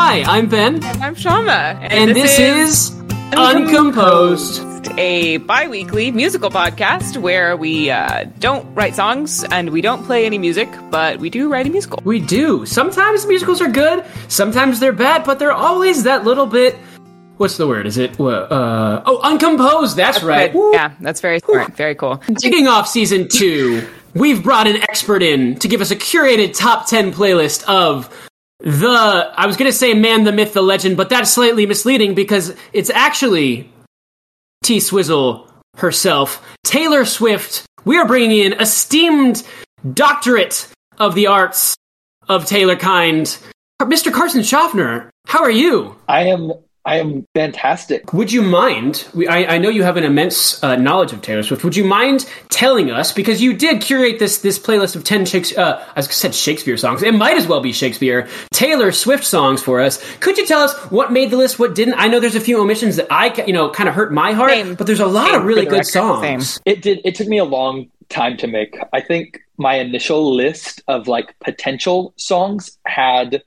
Hi, I'm Ben. I'm Shama. And, this, is, Uncomposed. a bi weekly musical podcast where we uh, don't write songs and we don't play any music, but we do write a musical. We do. Sometimes musicals are good, sometimes they're bad, but they're always that little bit. What's the word? Is it uh, oh uncomposed? That's, right. Good. Yeah, that's very smart. Very cool. Kicking off season two, we've brought an expert in to give us a curated top ten playlist of the. I was going to say man, the myth, the legend, but that's slightly misleading because it's actually T Swizzle herself, Taylor Swift. We are bringing in esteemed doctorate of the arts of Taylor kind, Mr. Carson Schaffner. How are you? I am I am fantastic. Would you mind? We, I, I know you have an immense uh, knowledge of Taylor Swift. Would you mind telling us because you did curate this this playlist of ten Shakespeare, uh, I said Shakespeare songs. It might as well be Shakespeare Taylor Swift songs for us. Could you tell us what made the list, what didn't? I know there's a few omissions that I you know kind of hurt my heart, Same. but there's a lot Same, of really good record, songs. same. It did it took me a long time to make. I think my initial list of like potential songs had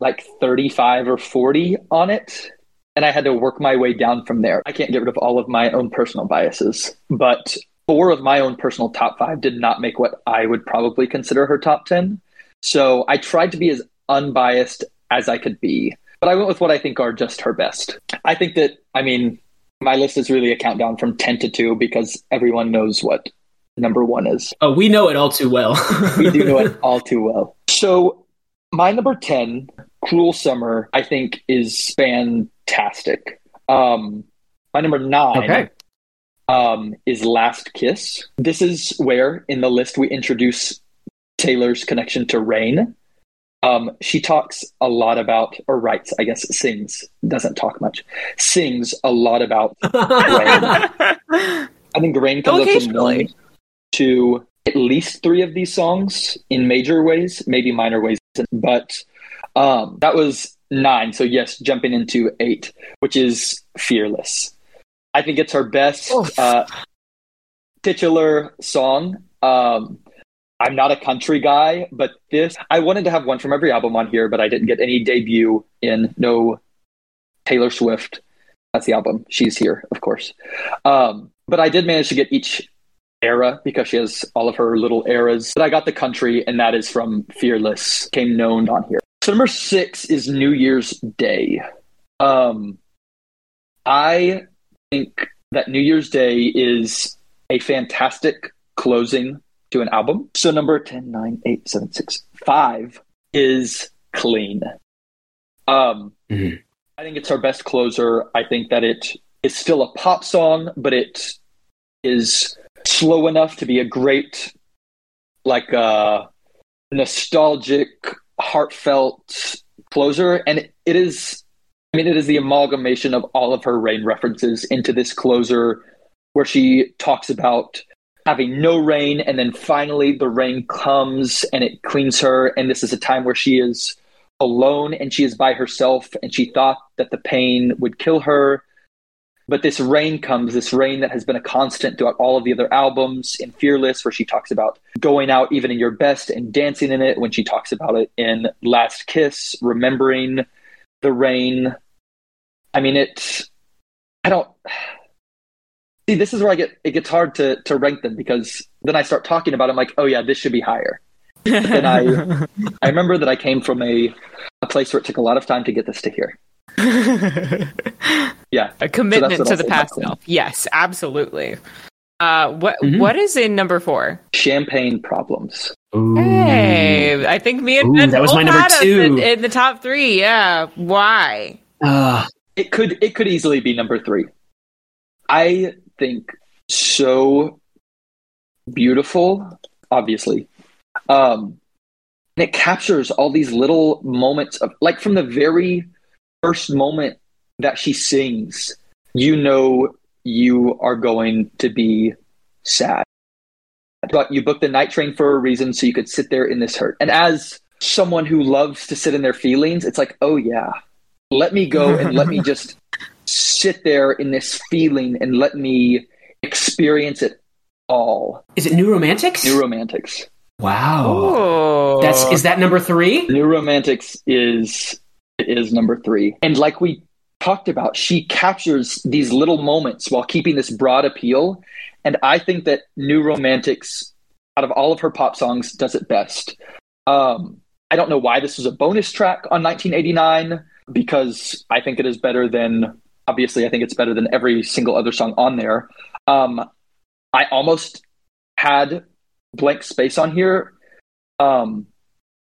like 35 or 40 on it and I had to work my way down from there. I can't get rid of all of my own personal biases, but four of my own personal top 5 did not make what I would probably consider her top 10. So I tried to be as unbiased as I could be, but I went with what I think are just her best. I think that I mean my list is really a countdown from 10 to 2 because everyone knows what number 1 is. Oh, we know it all too well. We do know it all too well. So, my number 10, Cruel Summer, I think is fantastic. Um, my number 9 Okay. um, is Last Kiss. This is where in the list we introduce Taylor's connection to rain. Um, she talks a lot about, or writes, I guess, sings, doesn't talk much, sings a lot about rain. I think rain comes up one, two, at least three of these songs in major ways, maybe minor ways. But um, that was nine. So, yes, jumping into eight, which is Fearless. I think it's her best uh, titular song. Um, I'm not a country guy, but this, I wanted to have one from every album on here, but I didn't get any debut in no Taylor Swift. That's the album. She's here, of course. Um, but I did manage to get each era because she has all of her little eras. But I got the country, and that is from Fearless, came known on here. So number six is New Year's Day. Um, I think that New Year's Day is a fantastic closing to an album. So number 10, 9, 8, 7, 6, 5 is Clean. Um, Mhm. I think it's our best closer. I think that it is still a pop song, but it is slow enough to be a great, like, uh, nostalgic, heartfelt closer. And it, is, I mean, it is the amalgamation of all of her rain references into this closer where she talks about having no rain and then finally the rain comes and it cleans her. And this is a time where she is alone and she is by herself and she thought that the pain would kill her. But this rain comes, this rain that has been a constant throughout all of the other albums in Fearless, where she talks about going out even in your best and dancing in it. When she talks about it in Last Kiss, remembering the rain. I mean, it, I don't, see, this is where I get, it gets hard to, to rank them because then I start talking about it. I'm like, oh yeah, this should be higher. and I, I remember that I came from a, a place where it took a lot of time to get this to here. Yeah. a commitment what to the past self. Yes, absolutely. Uh, what Mhm. what is in number four? Champagne problems. Ooh. Hey, I think me and Ooh, Ben that was my number two. in, in the top three. Yeah, why? Ah, It could it could easily be number three. I think so beautiful, obviously. Um and it captures all these little moments of like from the very first moment that she sings, you know you are going to be sad. But you booked the night train for a reason so you could sit there in this hurt. And as someone who loves to sit in their feelings, it's like, oh yeah, let me go and let me just sit there in this feeling and let me experience it all. is it New Romantics? New Romantics. wow. Oh, That's is that number three? New Romantics is It is number three. And like we talked about, she captures these little moments while keeping this broad appeal. And I think that New Romantics, out of all of her pop songs, does it best. Um, I don't know why this was a bonus track on 1989 because I think it is better than, obviously, I think it's better than every single other song on there. Um, I almost had Blank Space on here, um,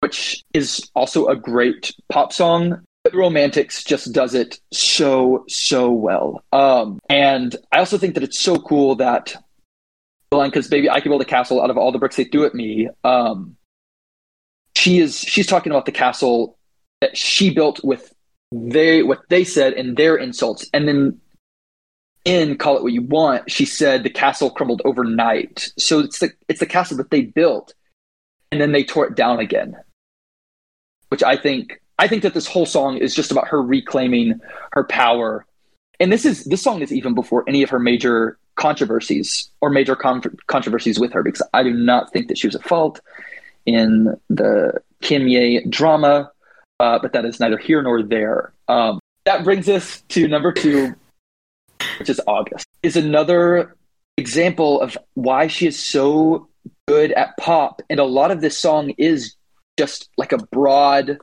which is also a great pop song. But Romantics just does it so, so well. Um, and I also think that it's so cool that because baby, I can build a castle out of all the bricks they threw at me. Um, she is she's talking about the castle that she built with they what they said in their insults, and then in call it what you want, she said the castle crumbled overnight. So it's the it's the castle that they built, and then they tore it down again. Which I think I think that this whole song is just about her reclaiming her power. And this is this song is even before any of her major controversies or major con- controversies with her because I do not think that she was at fault in the Kimye drama, uh, but that is neither here nor there. Um, that brings us to number two, which is August, is another example of why she is so good at pop. And a lot of this song is just like a broad,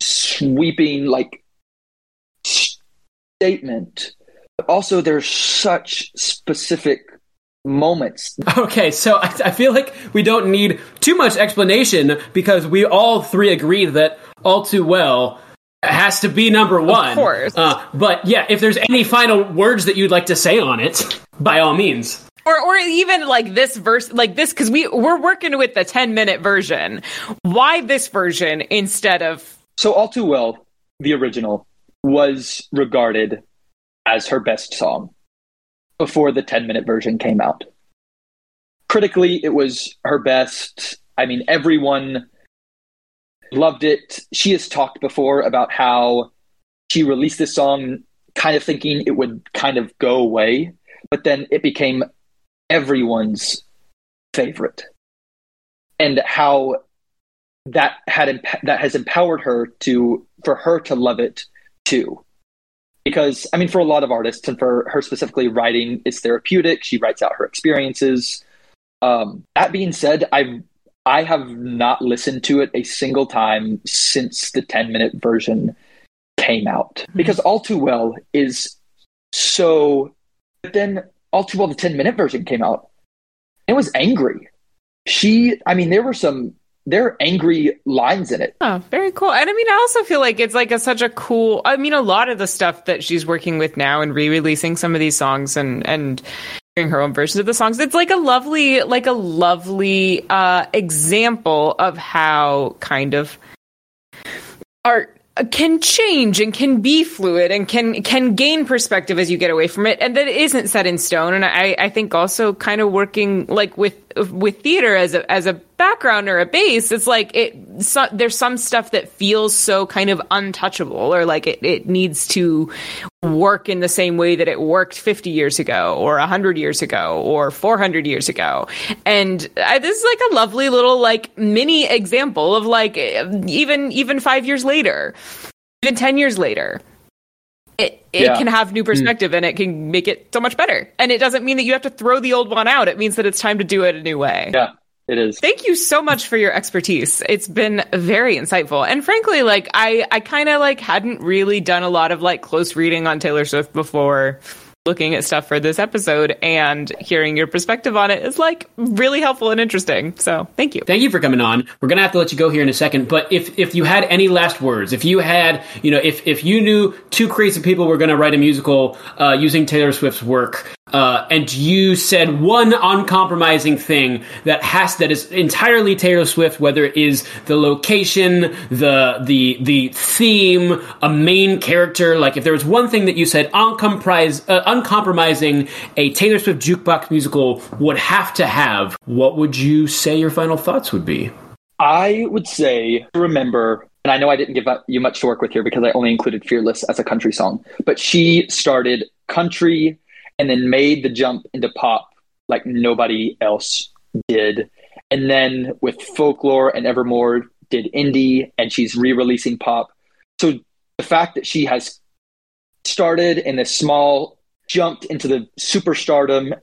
sweeping, like statement. But also, there's such specific moments. Okay, so I, I, feel like we don't need too much explanation because we all three agreed that All Too Well has to be number one. Of course. Uh, but yeah, if there's any final words that you'd like to say on it, by all means. Or, or even like this verse, like this, because we we're working with the ten minute version. Why this version instead of? So all too well, the original was regarded as her best song before the 10 minute version came out. Critically, it was her best. I mean, everyone loved it. She has talked before about how she released this song kind of thinking it would kind of go away, but then it became everyone's favorite. And how that had that has empowered her to for her to love it too because I mean, for a lot of artists, and for her specifically, writing is therapeutic. She writes out her experiences. Um, that being said, I I have not listened to it a single time since the ten minute version came out mm-hmm. because All Too Well is so. But then All Too Well, the ten minute version came out. It was angry. She, I mean, there were some there are angry lines in it. Oh, very cool. And I mean, I also feel like it's like a, such a cool. I mean, a lot of the stuff that she's working with now and re-releasing some of these songs and and doing her own versions of the songs. It's like a lovely, like a lovely uh, example of how kind of art can change and can be fluid and can can gain perspective as you get away from it. And that isn't set in stone. And i i think also kind of working like with with theater as a as a background or a base it's like it so, there's some stuff that feels so kind of untouchable or like it, it needs to work in the same way that it worked 50 years ago or 100 years ago or 400 years ago. And uh, this is like a lovely little like mini example of like even even 5 years later even 10 years later it, it yeah. can have new hmm. perspective mm. and it can make it so much better. And it doesn't mean that you have to throw the old one out. It means that it's time to do it a new way. Yeah. It is. Thank you so much for your expertise. It's been very insightful. And frankly, like I I kind of like hadn't really done a lot of like close reading on Taylor Swift before looking at stuff for this episode and hearing your perspective on it is like really helpful and interesting. So thank you. Thank you for coming on. We're gonna have to let you go here in a second, but if if you had any last words, if you had, you know, if if you knew two crazy people were gonna write a musical uh, using Taylor Swift's work, uh, and you said one uncompromising thing that has that is entirely Taylor Swift, whether it is the location, the the the theme, a main character. Like if there was one thing that you said uncomprise, uh, uncompromising, a Taylor Swift jukebox musical would have to have. What would you say your final thoughts would be? I would say remember and I know I didn't give you much to work with here because I only included Fearless as a country song, but she started country and then made the jump into pop like nobody else did. And then with folklore and Evermore did indie and she's re-releasing pop so the fact that she has started in this small, jumped into the superstardom,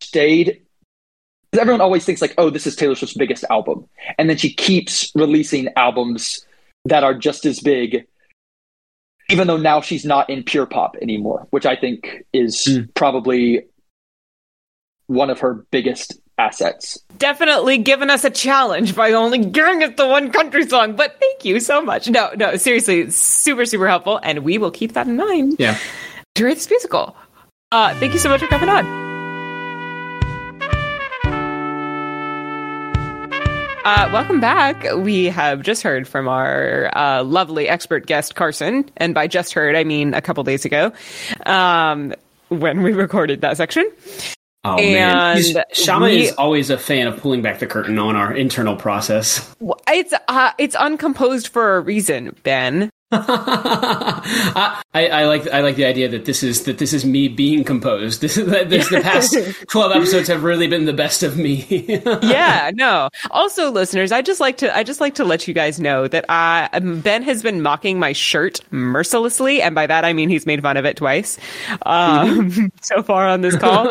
stayed. Everyone always thinks like, oh, this is Taylor Swift's biggest album, and then she keeps releasing albums that are just as big, even though now she's not in pure pop anymore, which I think is Mm. probably one of her biggest assets. Definitely given us a challenge by only giving us the one country song, but thank you so much. No, no, seriously, super, super helpful, and we will keep that in mind Yeah. during this musical. Uh, thank you so much for coming on. Uh, welcome back. We have just heard from our uh, lovely expert guest, Carson. And by just heard, I mean a couple days ago um, when we recorded that section. Oh And He's- Shama we- is always a fan of pulling back the curtain on our internal process. It's uh, it's uncomposed for a reason, Ben. I, I, like I like the idea that this is that this is me being composed. This, that this the past twelve episodes have really been the best of me. yeah, no. Also, listeners, I just like to I just like to let you guys know that I um, Ben has been mocking my shirt mercilessly, and by that I mean he's made fun of it twice um, so far on this call.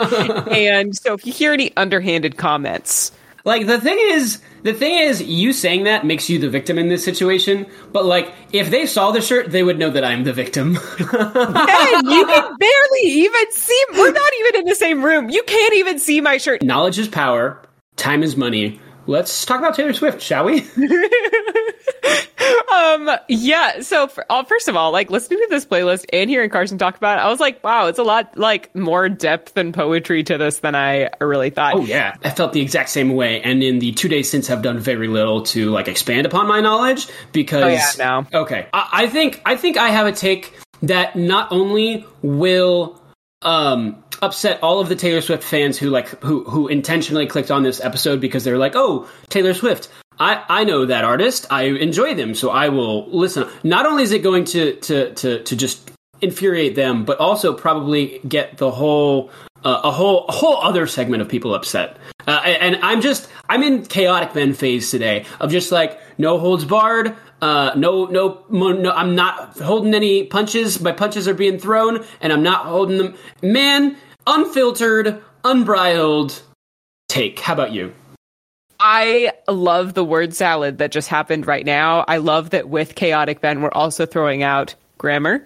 and so, if you hear any underhanded comments, like the thing is, the thing is, you saying that makes you the victim in this situation. But like, if they saw the shirt, they would know that I'm the victim. Ben, you can barely even see. We're not even in the same room. You can't even see my shirt. Knowledge is power. Time is money. Let's talk about Taylor Swift, shall we? Um, yeah. So, for, uh, first of all, like listening to this playlist and hearing Carson talk about it, I was like, wow, it's a lot like more depth and poetry to this than I really thought. Oh yeah, I felt the exact same way, and in the two days since, I've done very little to like expand upon my knowledge because. Oh, yeah, no. Okay, I, I think I think I have a take that not only will um upset all of the Taylor Swift fans who like who who intentionally clicked on this episode because they're like, oh, Taylor Swift. I, I know that artist. I enjoy them, so I will listen. Not only is it going to to to, to just infuriate them, but also probably get the whole uh, a whole a whole other segment of people upset. Uh, and I'm just I'm in chaotic Ben phase today of just like no holds barred. Uh, no, no, no, I'm not holding any punches. My punches are being thrown, and I'm not holding them. Man, unfiltered, unbridled take. How about you? I love the word salad that just happened right now. I love that with chaotic Ben, we're also throwing out grammar.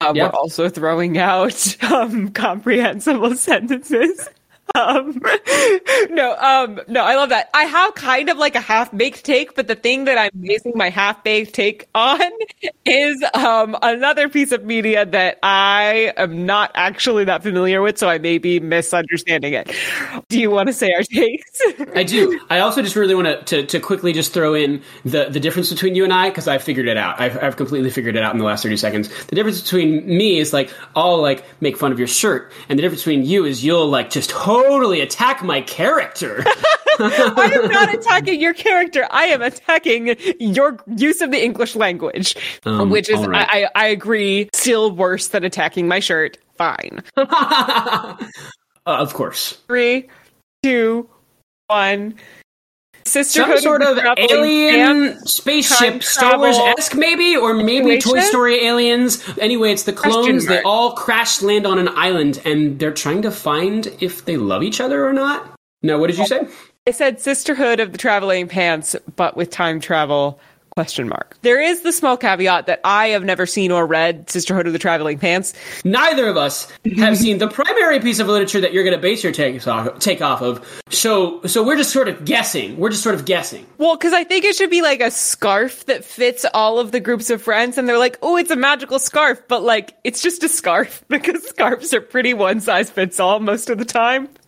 Uh, Yeah. We're also throwing out um, comprehensible sentences. Um, no, um, no, I love that. I have kind of like a half baked take, but the thing that I'm basing my half baked take on is um, another piece of media that I am not actually that familiar with, so I may be misunderstanding it. Do you want to say our takes? I do. I also just really want to, to, quickly just throw in the, the difference between you and I because I figured it out. I've, I've completely figured it out in the last 30 seconds. The difference between me is like, I'll like make fun of your shirt. And the difference between you is you'll like just totally attack my character. I am not attacking your character. I am attacking your use of the English language, Um, which is, right. I, I, I agree, still worse than attacking my shirt. Fine. uh, of course. Three, two, one. Some Sisterhood sort the of alien spaceship, Star Wars esque maybe, or maybe Toy? Story aliens. Anyway, it's the clones. They all crash land on an island, and they're trying to find if they love each other or not. No, what did you oh. say? I said Sisterhood of the Traveling Pants, but with time travel. Question mark. There is the small caveat that I have never seen or read Sisterhood of the Traveling Pants. Neither of us have seen the primary piece of literature that you're going to base your take off, take off of. So, so we're just sort of guessing. We're just sort of guessing. Well, because I think it should be like a scarf that fits all of the groups of friends, and they're like, "Oh, it's a magical scarf," but like it's just a scarf because scarves are pretty one size fits all most of the time.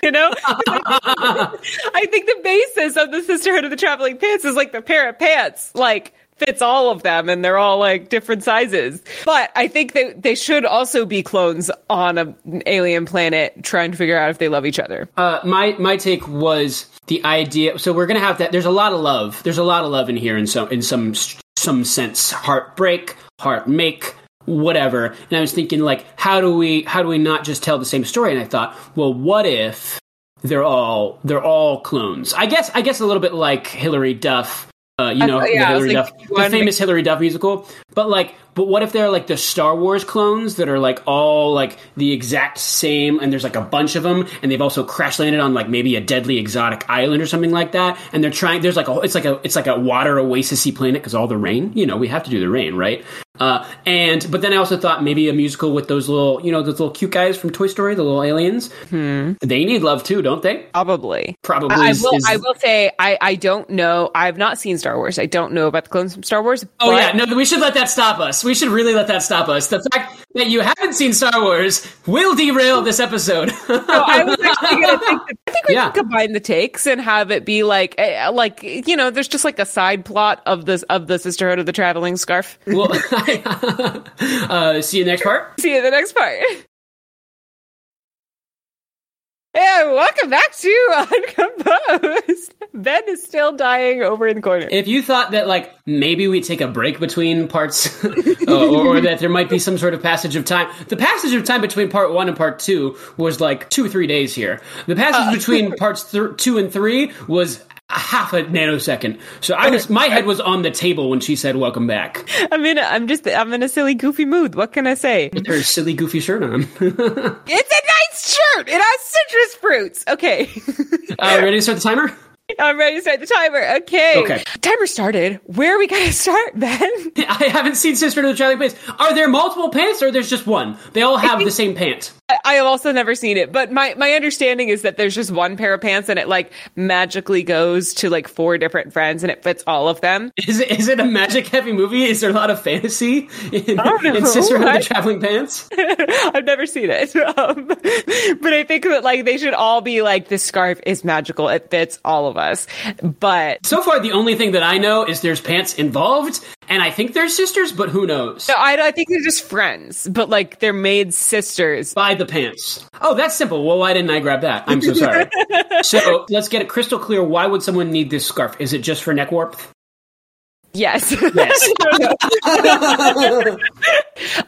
You know, I think the basis of the Sisterhood of the Traveling Pants is like the pair of pants, like fits all of them, and they're all like different sizes. But I think that they should also be clones on a- an alien planet, trying to figure out if they love each other. Uh, my my take was the idea. So we're gonna have that. There's a lot of love. There's a lot of love in here in some in some some sense. Heartbreak, heart make, whatever. And I was thinking like, how do we how do we not just tell the same story? And I thought, well, what if they're all they're all clones? I guess I guess a little bit like Hilary Duff Uh, you know, thought- yeah, the, like, Duff, the famous Hilary Duff musical. But like, but what if they're like the Star Wars clones that are like all like the exact same, and there's like a bunch of them, and they've also crash landed on like maybe a deadly exotic island or something like that, and they're trying. There's like a it's like a it's like a water oasisy planet because all the rain. You know, we have to do the rain, right? Uh, and but then I also thought maybe a musical with those little you know those little cute guys from Toy Story, the little aliens. Hmm. They need love too, don't they? Probably. Probably. I, I will. is- I will say. I. I don't know. I've not seen Star Wars. I don't know about the clones from Star Wars. Oh but- yeah, no, we should let that stop us. We should really let that stop us. The fact that you haven't seen Star Wars will derail this episode. So I was actually going to think. That, I think we Yeah. can combine the takes and have it be like, eh, like you know, there's just like a side plot of this of the Sisterhood of the Traveling Scarf. well, uh, see you next part. See you in the next part. And welcome back to Uncomposed. Ben is still dying over in the corner. If you thought that like maybe we take a break between parts, uh, or, or that there might be some sort of passage of time, the passage of time between part one and part two was like two or three days here. The passage between parts th- two and three was a half a nanosecond. So I was my head was on the table when she said "Welcome back." I mean, I'm just. I'm in a silly, goofy mood. What can I say? With her silly goofy shirt on. It's a nice shirt. It has citrus fruits. Okay. uh, ready to start the timer? I'm ready to start the timer. Okay. Okay. Timer started. Where are we going to start, Ben? I haven't seen Sister to the Traveling Pants. Are there multiple pants or there's just one? They all have the same pant. I- have also never seen it, but my, my understanding is that there's just one pair of pants and it like magically goes to like four different friends and it fits all of them. Is it, is it a magic heavy movie? Is there a lot of fantasy in, in Sisterhood of the Traveling Pants? I've never seen it. Um, but I think that like they should all be like this scarf is magical. It fits all of us. But So far, the only thing that I know is there's pants involved, and I think they're sisters, but who knows? no, I, I think they're just friends, but like they're made sisters. Buy the pants. Oh, that's simple. Well, why didn't I grab that? I'm so sorry. so let's get it crystal clear. Why would someone need this scarf? Is it just for neck warmth? Yes. Yes.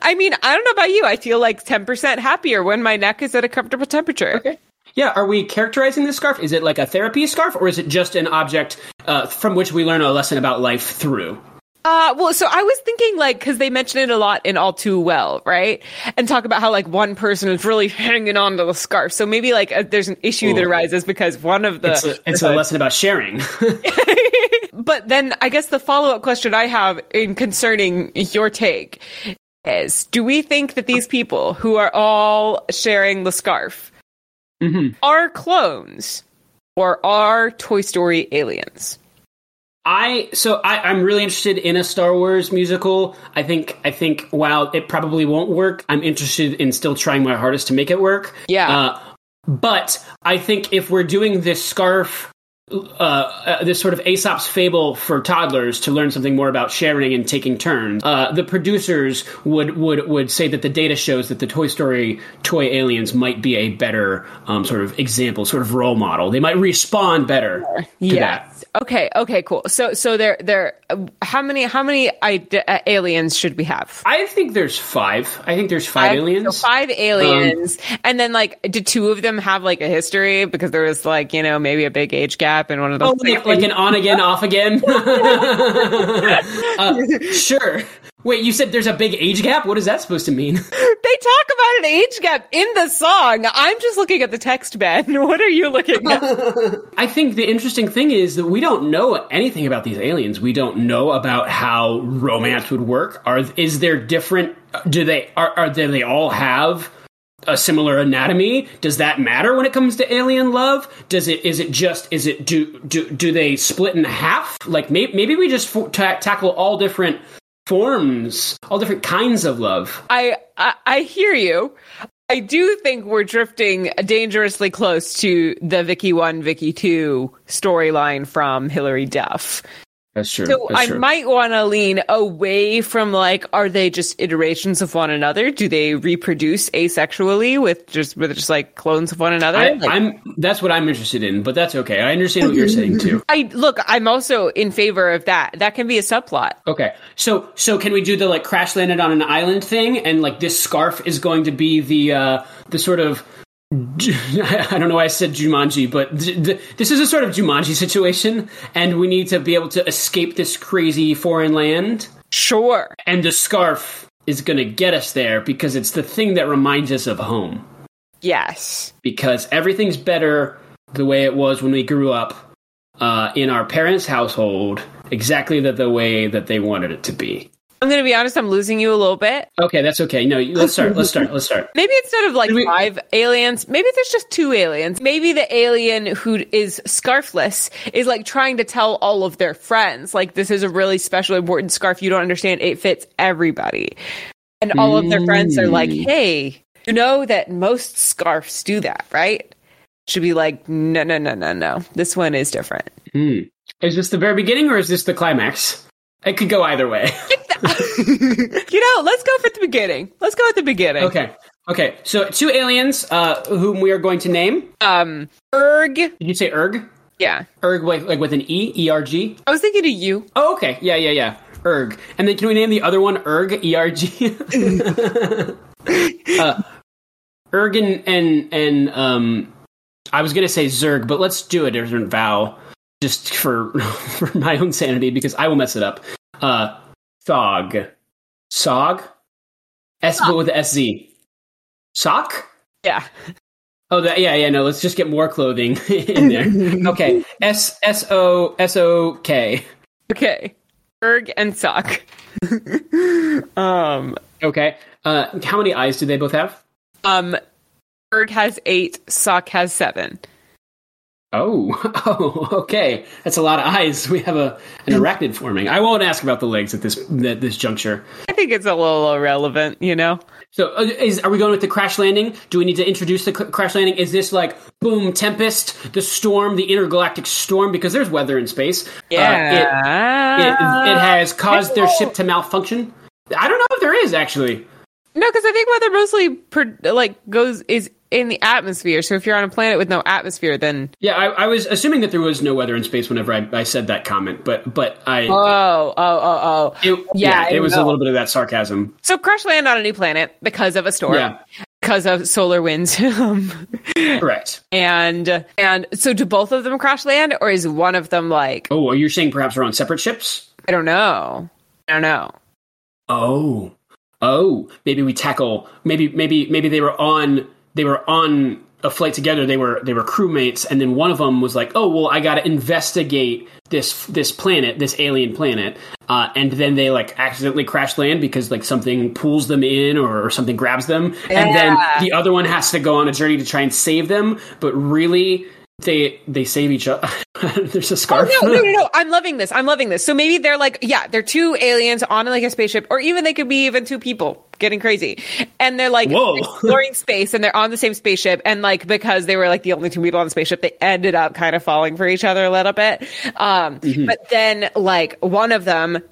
I mean, I don't know about you. I feel like 10% happier when my neck is at a comfortable temperature. Okay. Yeah, are we characterizing this scarf? Is it like a therapy scarf, or is it just an object uh, from which we learn a lesson about life through? Uh, well, so I was thinking like, cause they mention it a lot in All Too Well, right? And talk about how like one person is really hanging on to the scarf. So maybe like uh, there's an issue that arises because one of the, It's a, it's a lesson about sharing. but then I guess the follow up question I have in concerning your take is, do we think that these people who are all sharing the scarf Mhm. are clones or are Toy Story aliens? I so I, I'm really interested in a Star Wars musical. I think I think while it probably won't work, I'm interested in still trying my hardest to make it work. Yeah. Uh, but I think if we're doing this scarf, uh, uh, this sort of Aesop's fable for toddlers to learn something more about sharing and taking turns, uh, the producers would would would say that the data shows that the Toy Story toy aliens might be a better um, sort of example, sort of role model. They might respond better to that. Okay. Okay. Cool. So, so there, there. How many? How many I- uh, aliens should we have? I think there's five. I think there's five, aliens. Um, So five aliens, and then like, did two of them have like a history because there was like you know maybe a big age gap and one of them. Oh, like, like an on again, off again. uh, sure. Wait, you said there's a big age gap. What is that supposed to mean? they talk about an age gap in the song. I'm just looking at the text, Ben. What are you looking at? I think the interesting thing is that we don't know anything about these aliens. We don't know about how romance would work. Are is there different? Do they are, are do they all have? a similar anatomy does that matter when it comes to alien love does it is it just is it do do, do they split in half like maybe, maybe we just ta- tackle all different forms all different kinds of love I, I I hear you. I do think we're drifting dangerously close to the Vicky One, Vicky Two storyline from Hilary Duff. That's true So I might want to lean away from like, are they just iterations of one another? Do they reproduce asexually with just with just like clones of one another? I, Like- i'm that's what i'm interested in but that's okay i understand what you're saying too I look. I'm also in favor of that. That can be a subplot. Okay, so so can we do the like crash landed on an island thing, and like this scarf is going to be the uh, the sort of I don't know why I said Jumanji, but th- th- this is a sort of Jumanji situation, and we need to be able to escape this crazy foreign land. Sure. And the scarf is going to get us there because it's the thing that reminds us of home. Yes. Because everything's better the way it was when we grew up uh, in our parents' household, exactly the, the way that they wanted it to be. I'm going to be honest, I'm losing you a little bit. Okay, that's okay. No, let's start. Let's start. Let's start. Maybe instead of like we- five aliens, maybe there's just two aliens. Maybe the alien who is scarfless is like trying to tell all of their friends, like, this is a really special, important scarf. You don't understand. It fits everybody. And all of their friends are like, Mm. hey, you know that most scarves do that, right? Should be like, no, no, no, no, no. This one is different. Hmm. Is this the very beginning or is this the climax? It could go either way. you know, let's go for the beginning. Let's go at the beginning. okay. Okay. So two aliens, uh, whom we are going to name. Um, Erg. Did you say Erg? Yeah. Erg, like, like with an E, E R G. I was thinking of you. Oh, okay. Yeah, yeah, yeah. Erg. And then can we name the other one Erg? E R G. uh, Erg and and and um, I was gonna say Zerg, but let's do a different vowel just for for my own sanity because I will mess it up. Uh, Thog, Sog, S but with S Z. Sock. Yeah. Oh, that, yeah, yeah. No, let's just get more clothing in there. Okay, S S O S O K. Okay. Erg and Sock. um, Okay. Uh, how many eyes do they both have? um, Erg has eight, Sock has seven. Oh, oh, okay. That's a lot of eyes. We have a an arachnid forming. I won't ask about the legs at this at this juncture. I think it's a little irrelevant, you know? So, uh, is are we going with the crash landing? Do we need to introduce the crash landing? Is this like boom, tempest, the storm, the intergalactic storm? Because there's weather in space. Uh, it, it, it has caused their ship to malfunction. I don't know if there is actually. No, because I think weather mostly per, like goes is in the atmosphere. So if you're on a planet with no atmosphere, then Yeah, I, I was assuming that there was no weather in space whenever I, I said that comment, but but I oh, oh, oh, oh. it, yeah, yeah, it was know. a little bit of that sarcasm. So crash land on a new planet because of a storm, Yeah, because of solar winds. Correct. and and so do both of them crash land, or is one of them like Oh, are you're saying perhaps we're on separate ships? I don't know, I don't know. Oh, oh, maybe we tackle. Maybe, maybe, maybe they were on. They were on a flight together. They were they were crewmates, and then one of them was like, "Oh, well, I got to investigate this this planet, this alien planet." Uh, and then they like accidentally crash land because like something pulls them in or, or something grabs them, and then the other one has to go on a journey to try and save them. But really, they they save each other. There's a Oh no, no, no, no! I'm loving this. I'm loving this. So maybe they're like, yeah, they're two aliens on like a spaceship, or even they could be even two people getting crazy, and they're like Whoa. exploring space, and they're on the same spaceship, and like because they were like the only two people on the spaceship, they ended up kind of falling for each other a little bit. Um, Mm-hmm. But then like one of them.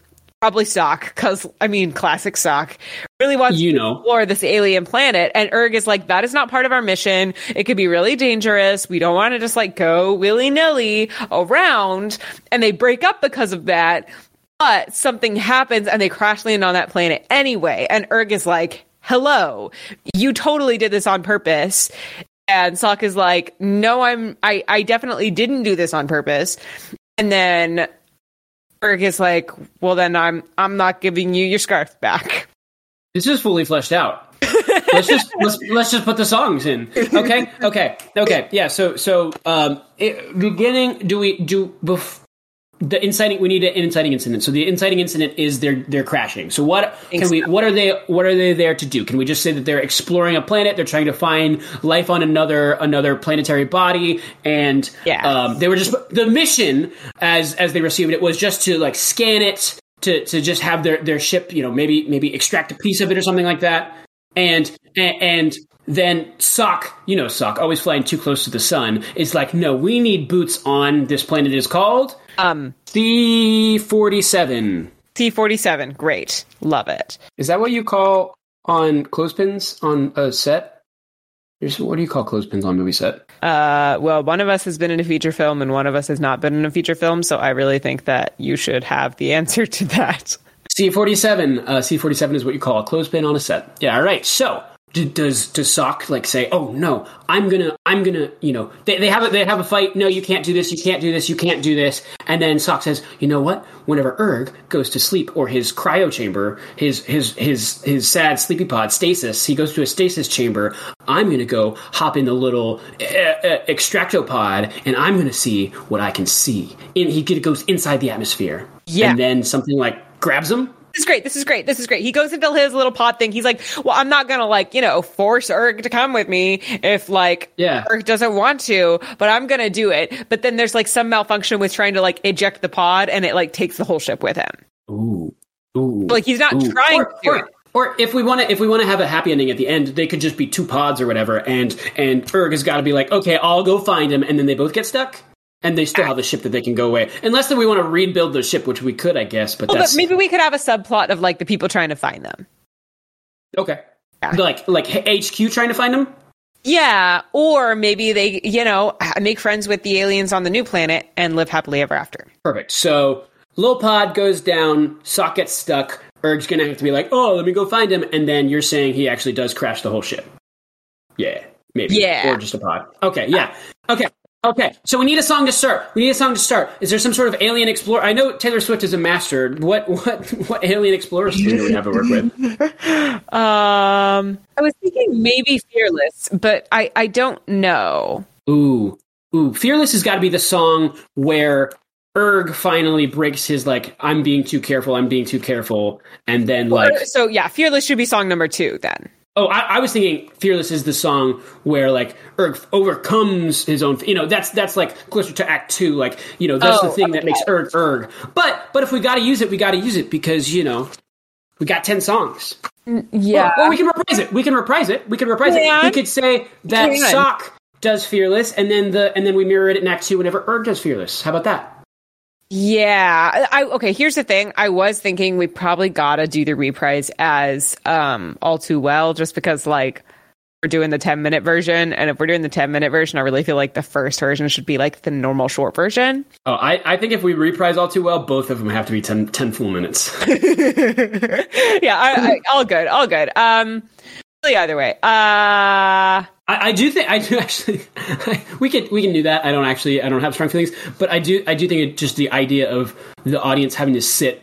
Probably Sock, because I mean, classic Sock really wants You to know. explore this alien planet, and Erg is like, that is not part of our mission. It could be really dangerous. We don't want to just like go willy nilly around, and they break up because of that. But something happens, and they crash land on that planet anyway. And Erg is like, hello, you totally did this on purpose. And Sock is like, no, I'm, I, I definitely didn't do this on purpose. And then Erg is like, well, then I'm, I'm not giving you your scarf back. This is fully fleshed out. let's just let's let's just put the songs in. Okay, okay, okay. Yeah. So so um, it, beginning. Do we do bef- the inciting? We need an inciting incident. So the inciting incident is they're they're crashing. So what can we? What are they? What are they there to do? Can we just say that they're exploring a planet? They're trying to find life on another another planetary body, and Yeah. um, they were just the mission as as they received it was just to like scan it to to just have their their ship you know maybe maybe extract a piece of it or something like that and and, and then sock you know sock always flying too close to the sun is like no we need boots on this planet is called Um, c47 T47, great. Love it. is that what you call on clothespins on a set what do you call clothespins on movie set Uh, well, one of us has been in a feature film and one of us has not been in a feature film, so I really think that you should have the answer to that. C47. Uh, C47 is what you call a clothespin on a set. Yeah, all right. So, does does Sock like say, "Oh no, I'm gonna, I'm gonna," you know, they, they have a they have a fight. No, you can't do this. You can't do this. You can't do this. And then Sock says, "You know what? Whenever Erg goes to sleep or his cryo chamber, his his his his sad sleepy pod stasis, he goes to a stasis chamber. I'm gonna go hop in the little uh, uh, extractopod, and I'm gonna see what I can see. And he goes inside the atmosphere. Yeah. and then something like grabs him. This is great. This is great. This is great. He goes into his little pod thing. He's like, well, I'm not going to like, you know, force Erg to come with me if like Yeah. Erg doesn't want to, but I'm going to do it. But then there's like some malfunction with trying to like eject the pod and it like takes the whole ship with him. Ooh, ooh. Like he's not Ooh. trying or, to or, or if we want to, if we want to have a happy ending at the end, they could just be two pods or whatever, and and Erg has got to be like, okay, I'll go find him, and then they both get stuck, and they still have the ship that they can go away, unless that we want to rebuild the ship, which we could, I guess, but Well, that's but maybe we could have a subplot of like the people trying to find them. okay. Yeah. Like like HQ trying to find them. Yeah, or maybe they, you know, make friends with the aliens on the new planet and live happily ever after. Perfect. So Lil Pod goes down, Sock gets stuck. Erg's gonna have to be like, oh, let me go find him, and then you're saying he actually does crash the whole ship. Yeah, maybe. Yeah. Or just a pod. Okay, yeah. Okay. Okay, so we need a song to start. We need a song to start. Is there some sort of alien explorer? I know Taylor Swift is a master. What what what alien explorers do we have to work with? Um, I was thinking maybe Fearless, but I I don't know. Ooh, ooh, Fearless has got to be the song where Erg finally breaks his like, I'm being too careful. I'm being too careful, and then like, so yeah, Fearless should be song number two then. Oh, I, I was thinking "Fearless" is the song where like Erg overcomes his own. You know, that's that's like closer to Act Two. Like you know, that's Oh, the thing that makes Erg Erg. But but if we got to use it, we got to use it because you know we got ten songs. Yeah. Well, we can reprise it. We can reprise it. We can reprise Yeah. it. We could say that. Sock does "Fearless" and then the and then we mirror it in Act Two whenever Erg does "Fearless." How about that? Yeah. I okay, here's the thing. I was thinking we probably gotta do the reprise as um all too well, just because like we're doing the 10 minute version. And if we're doing the 10 minute version, I really feel like the first version should be like the normal short version. Oh, I, I think if we reprise all too well, both of them have to be 10, 10 full minutes. yeah, I, I, all good, all good. Um either way. Uh I, I do think I do actually. we can we can do that. I don't actually. I don't have strong feelings, but I do. I do think it, just the idea of the audience having to sit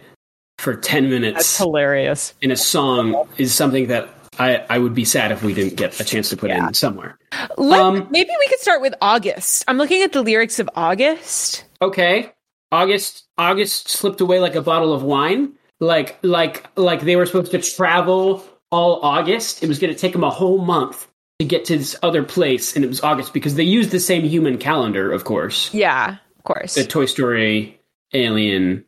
for ten that's minutes hilarious. in a song is something that I I would be sad if we didn't get a chance to put Yeah. in somewhere. Um, maybe we could start with August. I'm looking at the lyrics of August. Okay, August August slipped away like a bottle of wine. Like like like they were supposed to travel all August. It was going to take them a whole month to get to this other place, and it was August because they used the same human calendar, of course. Yeah, of course. the Toy Story alien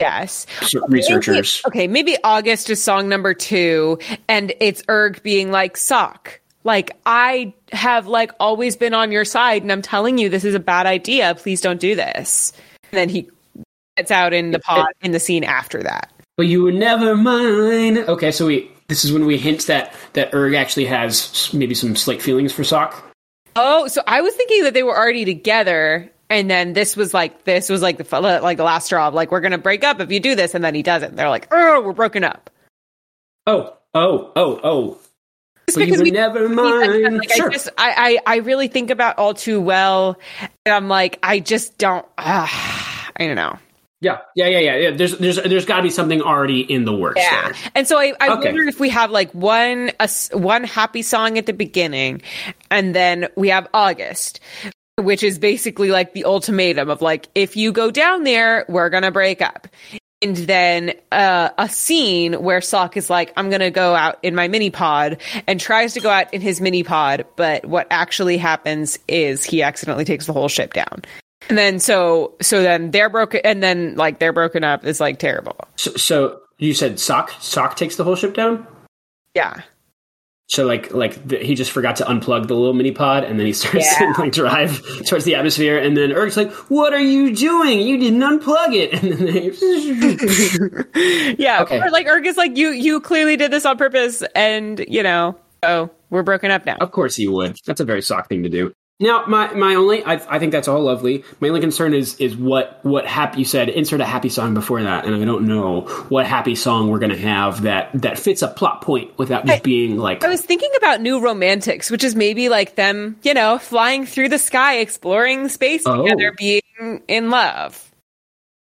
yes. researchers. Maybe, okay, maybe August is song number two, and it's Erg being like, Sock. Like, I have like always been on your side, and I'm telling you this is a bad idea. Please don't do this. And then he gets out in the pod in the scene after that. But you were never mine. Okay, so we this is when we hint that that Erg actually has maybe some slight feelings for Sock. Oh, so I was thinking that they were already together, and then this was like this was like the like the last straw. of, Like we're gonna break up if you do this, and then he doesn't. They're like, oh, we're broken up. Oh, oh, oh, oh. Just because we never Like, mine. I Sure. just I, I I really think about all too well, and I'm like I just don't. ah, I don't know. Yeah, yeah, yeah, yeah, yeah. There's there's there's got to be something already in the works. Yeah, there. and so I, I Okay. wondered if we have like one a one happy song at the beginning, and then we have August, which is basically like the ultimatum of like if you go down there, we're gonna break up. And then uh, a scene where Sock is like, I'm going to go out in my mini pod and tries to go out in his mini pod. But what actually happens is he accidentally takes the whole ship down. And then so, so then they're broken. And then like they're broken up is like terrible. So, so you said Sock Sock takes the whole ship down. Yeah. So like like the, he just forgot to unplug the little mini pod, and then he starts Yeah. to like drive towards the atmosphere, and then Erg's like, "What are you doing? You didn't unplug it." And then they, Yeah. Okay. Or like Erg is like, you, you clearly did this on purpose. And you know, oh, we're broken up now. of course he would. That's a very Sock thing to do. Now, my, my only, I, I think that's all lovely. My only concern is is what what happy you said. Insert a happy song before that, and I don't know what happy song we're gonna have that that fits a plot point without just I- being like. I was thinking about New Romantics, which is maybe like them, you know, flying through the sky, exploring space Oh. together, being in love.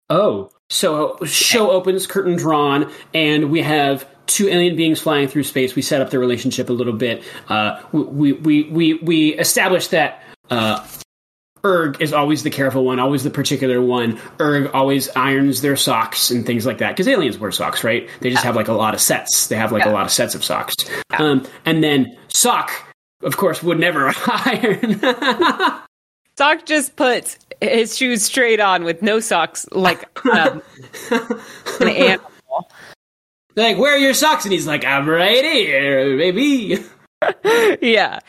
Oh, so show opens, curtain drawn, and we have two alien beings flying through space. We set up their relationship a little bit. Uh, we we we we establish that. Uh, Erg is always the careful one, always the particular one. Erg always irons their socks and things like that. Because aliens wear socks, right? They just have like a lot of sets. They have like a lot of sets of socks. Um, and then Sock, of course, would never iron. Sock just puts his shoes straight on with no socks, like um, an animal. Like, where are your socks? And he's like, I'm right here, baby. yeah.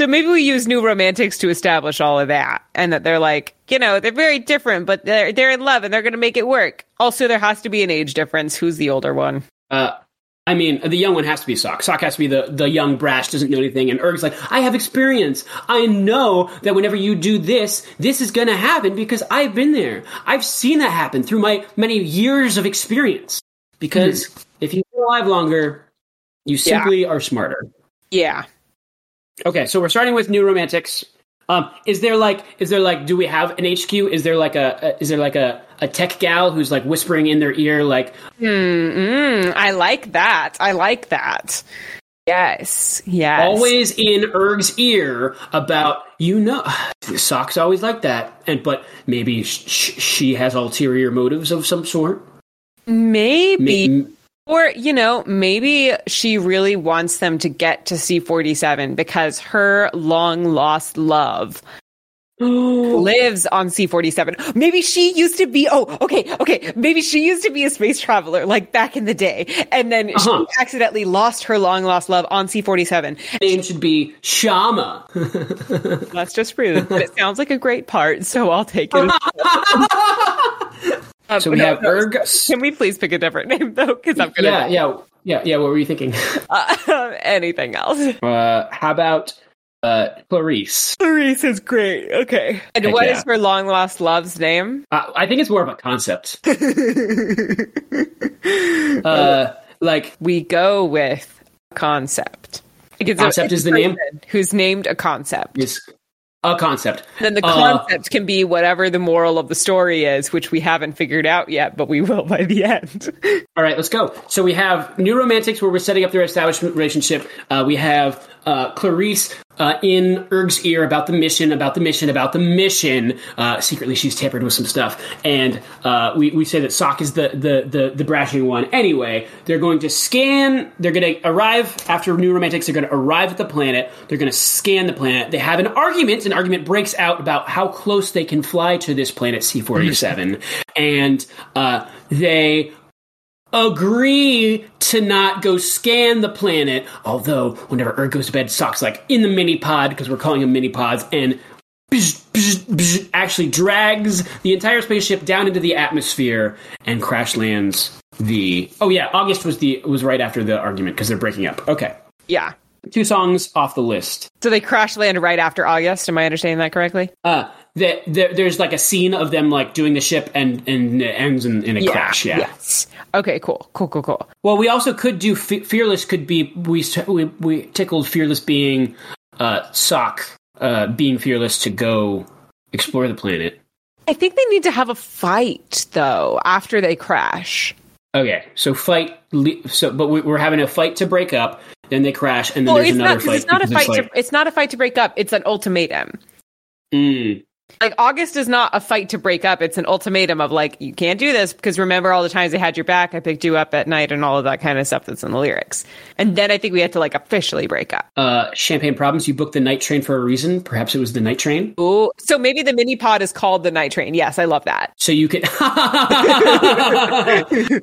So maybe we use New Romantics to establish all of that, and that they're like, you know, they're very different, but they're they're in love and they're going to make it work. Also, there has to be an age difference. Who's the older one? Uh, I mean, the young one has to be Sock. Sock has to be the, the young brash, doesn't know anything. And Erg's like, I have experience. I know that whenever you do this, this is going to happen because I've been there. I've seen that happen through my many years of experience. Because if you stay alive longer, you simply are smarter. Yeah. Okay, so we're starting with new romantics. Um, is there like, is there like, do we have an HQ? Is there like a, a is there like a, a tech gal who's like whispering in their ear, like, Mm, I like that. I like that. Yes. Yes. always in Erg's ear about you know socks always like that and but maybe sh- sh- she has ulterior motives of some sort Maybe. Ma- Or, you know, maybe she really wants them to get to C47 because her long lost love lives on C47. Maybe she used to be, oh, okay, okay. Maybe she used to be a space traveler, like back in the day. And then Uh-huh. she accidentally lost her long lost love on C47. name should be Shama That's just rude, but it sounds like a great part, so I'll take it. Um, so we no, have no, Erg Can we please pick a different name, though? Because I'm going yeah yeah yeah yeah what were you thinking uh, anything else. uh how about uh Clarice Clarice is great. Okay. And Heck what yeah. is her long lost love's name? uh, I think it's more of a concept uh like We go with concept. Concept is the name? Who's named a concept. is a concept Then the Uh, concept can be whatever the moral of the story is, which we haven't figured out yet, but we will by the end. All right, let's go. So we have New Romantics, where we're setting up their establishment relationship. Uh, we have uh, Clarice uh, in Erg's ear about the mission, about the mission, about the mission. Uh, secretly, she's tampered with some stuff, and uh, we we say that Sock is the the the the brashing one. Anyway, they're going to scan. They're going to arrive after New Romantics. They're going to arrive at the planet. They're going to scan the planet. They have an argument. An argument breaks out about how close they can fly to this planet C forty seven, and uh, they agree to not go scan the planet. Although, whenever Erg goes to bed, Sock's like in the mini pod because we're calling them mini pods, and bzz, bzz, bzz, actually drags the entire spaceship down into the atmosphere and crash lands the. Oh yeah, August was the was right after the argument because they're breaking up. Okay, yeah. two songs off the list. So they crash land right after August. Am I understanding that correctly? Uh, that there, there's like a scene of them like doing the ship and and it ends in, in a crash. Yeah. Yes. Okay. Cool. Cool. Cool. Cool. Well, we also could do Fe- fearless. Could be we we, we tickled fearless being uh, sock uh, being fearless to go explore the planet. I think they need to have a fight though after they crash. Okay, so fight. le- So, but we, we're having a fight to break up. Then they crash, and then Well, there's it's another not. fight. It's not a fight. like- to, it's not a fight to break up. It's an ultimatum. Mm, Like August is not a fight to break up. It's an ultimatum of like you can't do this because remember all the times I had your back. I picked you up at night and all of that kind of stuff that's in the lyrics. And then I think we had to like officially break up. uh, champagne problems. You booked the night train for a reason. Perhaps it was the night train. Ooh, so maybe the mini pod is called the night train. Yes, I love that. So you could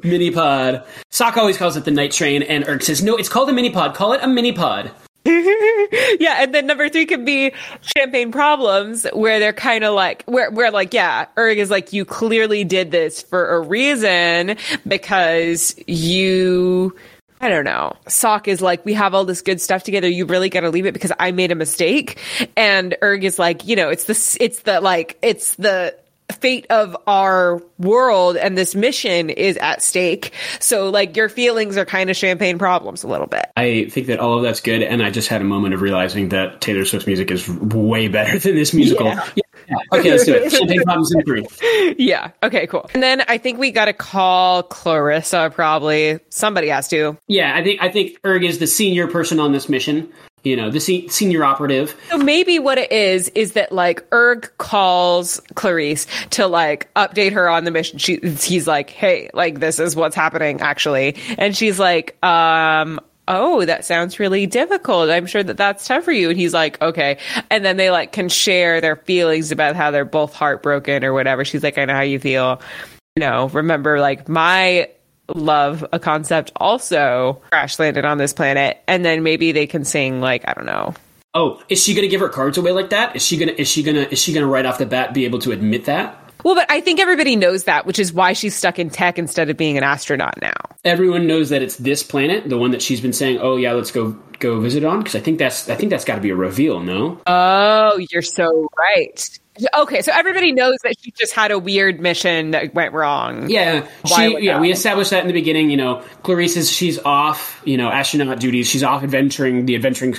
mini pod. Sock always calls it the night train, and Erg says, "No, it's called a mini pod. Call it a mini pod." yeah, and then number three could be champagne problems, where they're kind of like, where, where like, yeah, Erg is like, you clearly did this for a reason because you I don't know. Sock is like, we have all this good stuff together. You really got to leave it because I made a mistake. And Erg is like, you know, it's the, it's the, like, it's the, fate of our world and this mission is at stake. So like your feelings are kind of champagne problems a little bit. I think that all of that's good, and I just had a moment of realizing that Taylor Swift's music is way better than this musical. Yeah. Yeah. Okay, let's do it. Champagne problems in three. Yeah. Okay, cool. And then I think we got to call Clarissa probably. Somebody has to. Yeah, I think I think Erg is the senior person on this mission. You know, the se- senior operative. So maybe what it is is that like Erg calls Clarice to like update her on the mission. She he's like, "Hey, like this is what's happening actually." And she's like, "Um Oh, that sounds really difficult. I'm sure that that's tough for you. And he's like, okay. And then they like can share their feelings about how they're both heartbroken or whatever. She's like, I know how you feel. You know, remember like my love a concept also crash landed on this planet and then maybe they can sing like i don't know Oh, is she to give her cards away like that? Is she to is she to is she to right off the bat be able to admit that? Well but i think everybody knows that which is why she's stuck in tech instead of being an astronaut now Everyone knows that it's this planet, the one that she's been saying, "Oh yeah, let's go go visit on." Because I think that's I think that's got to be a reveal, no? oh you're so right okay so everybody knows that she just had a weird mission that went wrong Yeah, she, yeah. We established that in the beginning. You know, Clarice is she's off. You know, astronaut duties. She's off adventuring the adventuring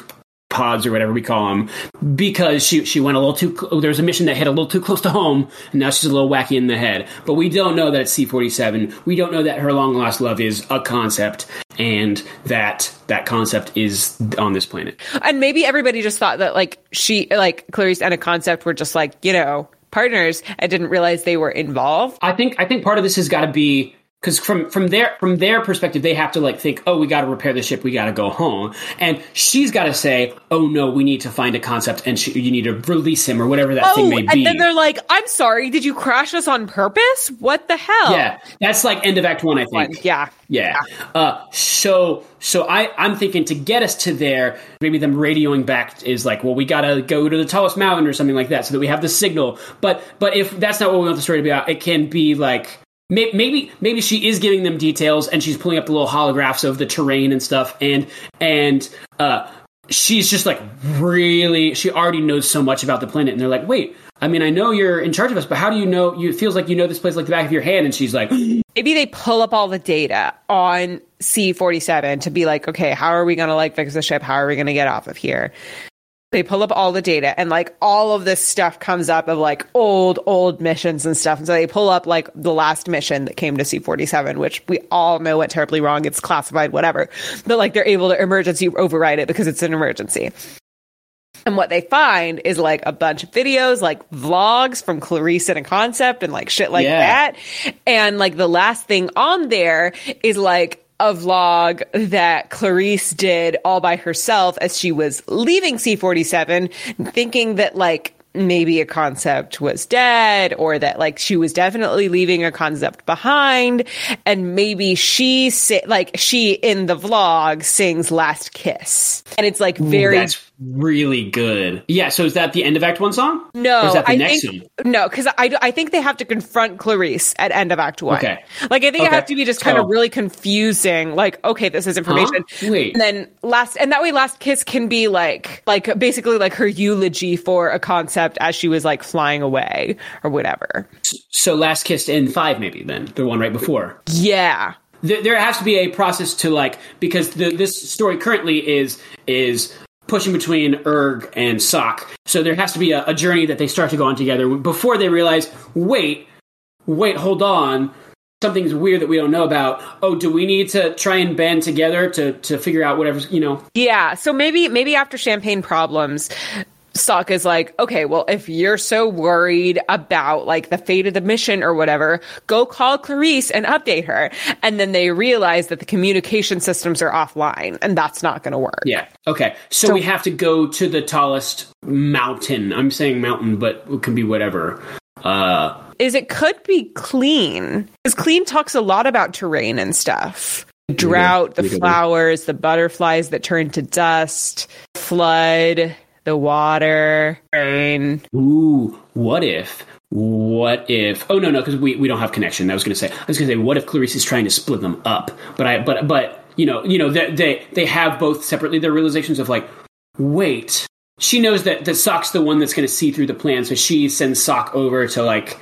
pods or whatever we call them because she she went a little too. Cl- there was a mission that hit a little too close to home, and now she's a little wacky in the head. But we don't know that it's C forty seven. We don't know that her long lost love is a concept, and that that concept is on this planet. And maybe everybody just thought that like she like Clarice and a concept were just like, you know, partners and didn't realize they were involved. I think I think part of this has got to be because from from their from their perspective, they have to like think, oh, we got to repair the ship, we got to go home, and she's got to say, oh no, we need to find a concept, and she, you need to release him or whatever that thing Oh, may and be. And then they're like, I'm sorry, did you crash us on purpose? What the hell? yeah, that's like end of Act One, I think. Yeah. Yeah. Uh, so so I I'm thinking to get us to there, maybe them radioing back is like, well, we gotta go to the tallest mountain or something like that, so that we have the signal. But but if that's not what we want the story to be about, it can be like. May- Maybe maybe she is giving them details and she's pulling up the little holographs of the terrain and stuff and and uh, she's just like really she already knows so much about the planet and they're like wait I mean I know you're in charge of us but how do you know you it feels like you know this place like the back of your hand and she's like Maybe they pull up all the data on C47 to be like, okay, how are we going to like fix the ship? How are we going to get off of here? They pull up all the data and like all of this stuff comes up of like old, old missions and stuff. And so they pull up like the last mission that came to C47, which we all know went terribly wrong. It's classified, whatever. But like they're able to emergency override it because it's an emergency. And what they find is like a bunch of videos, like vlogs from Clarice and a concept and like shit like Yeah. that. And like the last thing on there is like a vlog that Clarice did all by herself as she was leaving C47, thinking that like maybe a concept was dead or that like she was definitely leaving a concept behind. And maybe she sa- like she in the vlog sings last kiss. And it's like very That's really good. Yeah, so is that the end of Act One song? no, is that the I next think one? no, because I, I think they have to confront Clarice at end of Act One. Okay. like I think it has to be just kind So- of really confusing. Like, okay, this is information. Huh? Wait. and then last, and that way, last kiss can be like, like basically like her eulogy for a concept as she was like flying away or whatever. So Last Kiss in five, maybe then the one right before. Yeah, There, there has to be a process to like because the, this story currently is is pushing between Erg and Sock. So there has to be a, a journey that they start to go on together before they realize, wait, wait, hold on. Something's weird that we don't know about. Oh, do we need to try and band together to, to figure out whatever's, you know, yeah. So maybe maybe after champagne problems. Sock is like, okay, well, if you're so worried about like the fate of the mission or whatever, go call Clarice and update her. And then they realize that the communication systems are offline and that's not going to work. Yeah. Okay. So, we have to go to the tallest mountain. I'm saying mountain, but it can be whatever. Uh, Is it could be clean because clean talks a lot about terrain and stuff. Drought, the flowers, the butterflies that turn to dust, flood, the water, rain. ooh, what if? What if? Oh no, no, because we, we don't have connection. I was going to say. I was going to say, what if Clarice is trying to split them up? But I but but you know, you know, they they, they have both separately their realizations of like, wait, she knows that that Sock's the one that's going to see through the plan, so she sends Sock over to like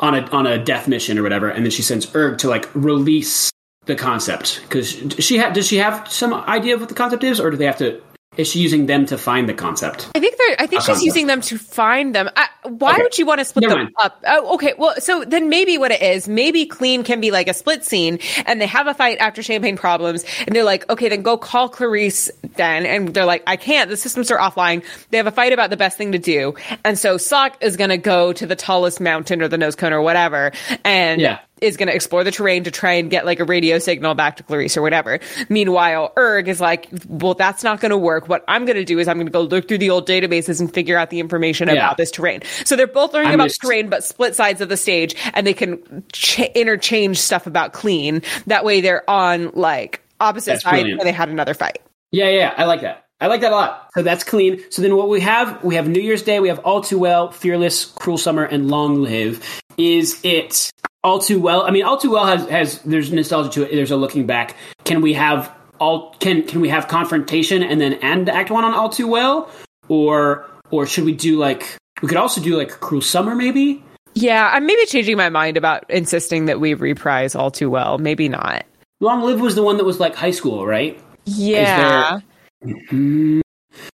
on a on a death mission or whatever, and then she sends Erg to like release the concept because she ha- does she have some idea of what the concept is, or do they have to? Is she using them to find the concept? I think they're. I think A she's concept. using them to find them. I, why Okay. would you want to split Never them mind. up? Oh, okay. Well, so then maybe what it is, maybe clean can be like a split scene, and they have a fight after champagne problems, and they're like, okay, then go call Clarice then, and they're like, I can't. The systems are offline. They have a fight about the best thing to do, and so Sock is going to go to the tallest mountain or the nose cone or whatever, and Yeah. Is going to explore the terrain to try and get like a radio signal back to Clarice or whatever. Meanwhile, Erg is like, well, that's not going to work. What I'm going to do is I'm going to go look through the old databases and figure out the information Yeah. about this terrain. So they're both learning I'm about just- terrain, but split sides of the stage, and they can ch- interchange stuff about clean. That way, they're on like opposite That's sides, and they had another fight. Yeah, yeah, I like that. I like that a lot. So that's clean. So then what we have, we have New Year's Day, we have All Too Well, Fearless, Cruel Summer, and Long Live. Is it All Too Well? I mean, All Too Well has, has there's nostalgia to it. There's a looking back. Can we have all can can we have confrontation and then end Act One on All Too Well, or or should we do like we could also do like Cruel Summer maybe? Yeah, I'm maybe changing my mind about insisting that we reprise all too well. Maybe not. Long Live was the one that was like high school, right? Yeah.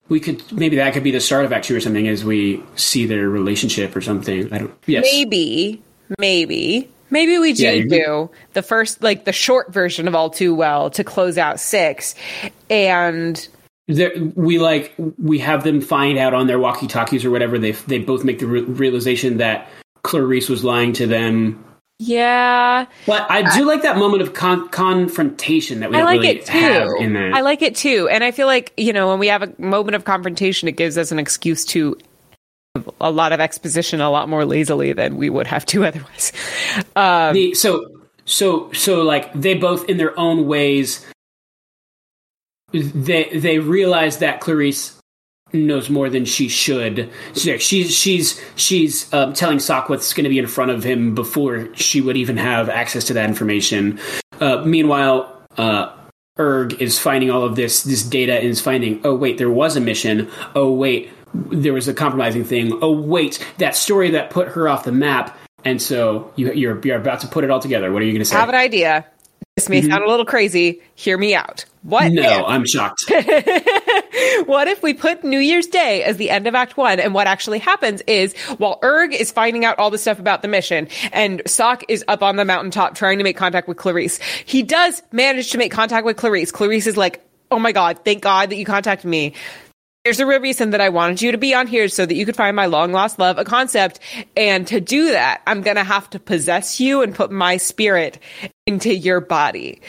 We could maybe that could be the start of Act Two or something as we see their relationship or something. I don't. Yes. Maybe, maybe, maybe we do Yeah, do the first, like the short version of All Too Well to close out six, and there, we like we have them find out on their walkie talkies or whatever. They they both make the re- realization that Clarice was lying to them. yeah, But I do like that moment of con- confrontation that we I like really it have too. in that. I like it too, and I feel like you know when we have a moment of confrontation, it gives us an excuse to a lot of exposition a lot more lazily than we would have to otherwise. Um, the, so so so like they both in their own ways they they realize that Clarice knows more than she should. She's she's she's um, telling Sock what's going to be in front of him before she would even have access to that information. Uh, meanwhile, uh, Erg is finding all of this this data and is finding. Oh wait, there was a mission. Oh wait, there was a compromising thing. Oh wait, that story that put her off the map. And so you, you're you're about to put it all together. What are you going to say? I have an idea. This may sound a little crazy. Hear me out. What Mm-hmm. no, if- I'm shocked. what if we put New Year's Day as the end of Act One? And what actually happens is while Erg is finding out all the stuff about the mission and Sock is up on the mountaintop trying to make contact with Clarice, he does manage to make contact with Clarice. Clarice is like, Oh my God, thank God that you contacted me. There's a real reason that I wanted you to be on here so that you could find my long lost love, a concept. And to do that, I'm going to have to possess you and put my spirit into your body.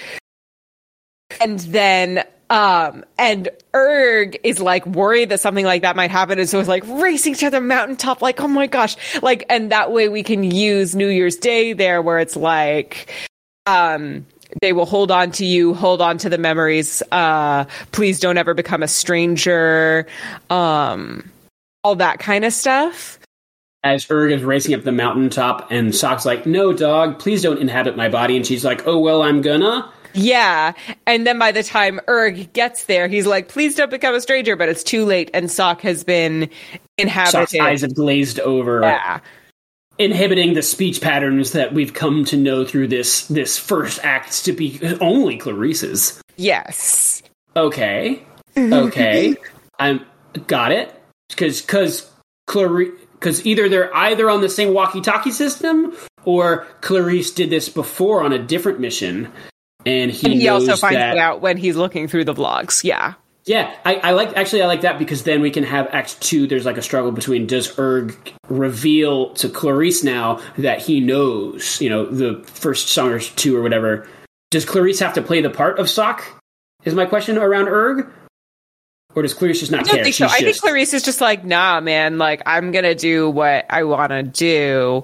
And then um and erg is like worried that something like that might happen. And so it's like racing to the mountaintop like oh my gosh. Like and that way we can use new year's day there where it's like um they will hold on to you hold on to the memories uh please don't ever become a stranger um all that kind of stuff As Erg is racing up the mountaintop, and Sock's like, "No, dog, please don't inhabit my body." And she's like, "Oh well, I'm gonna." Yeah. And then by the time Erg gets there, he's like, please don't become a stranger, but it's too late and Sock has been inhabited. Sock's eyes have glazed over, yeah. Inhibiting the speech patterns that we've come to know through this this first act to be only Clarice's. Yes. Okay, okay, I'm got it. Because because Clarice. Because either they're either on the same walkie-talkie system, or Clarice did this before on a different mission, and he, And he also finds that, it out when he's looking through the vlogs. Yeah. Yeah, I, I like actually I like that because then we can have Act Two. There's like a struggle between does Erg reveal to Clarice now that he knows, you know, the first song or two or whatever. Does Clarice have to play the part of Sock? Is my question around Erg, or does Clarice just not I don't care? think so. She's I think Clarice is just like, nah, man. Like, I'm gonna do what I want to do.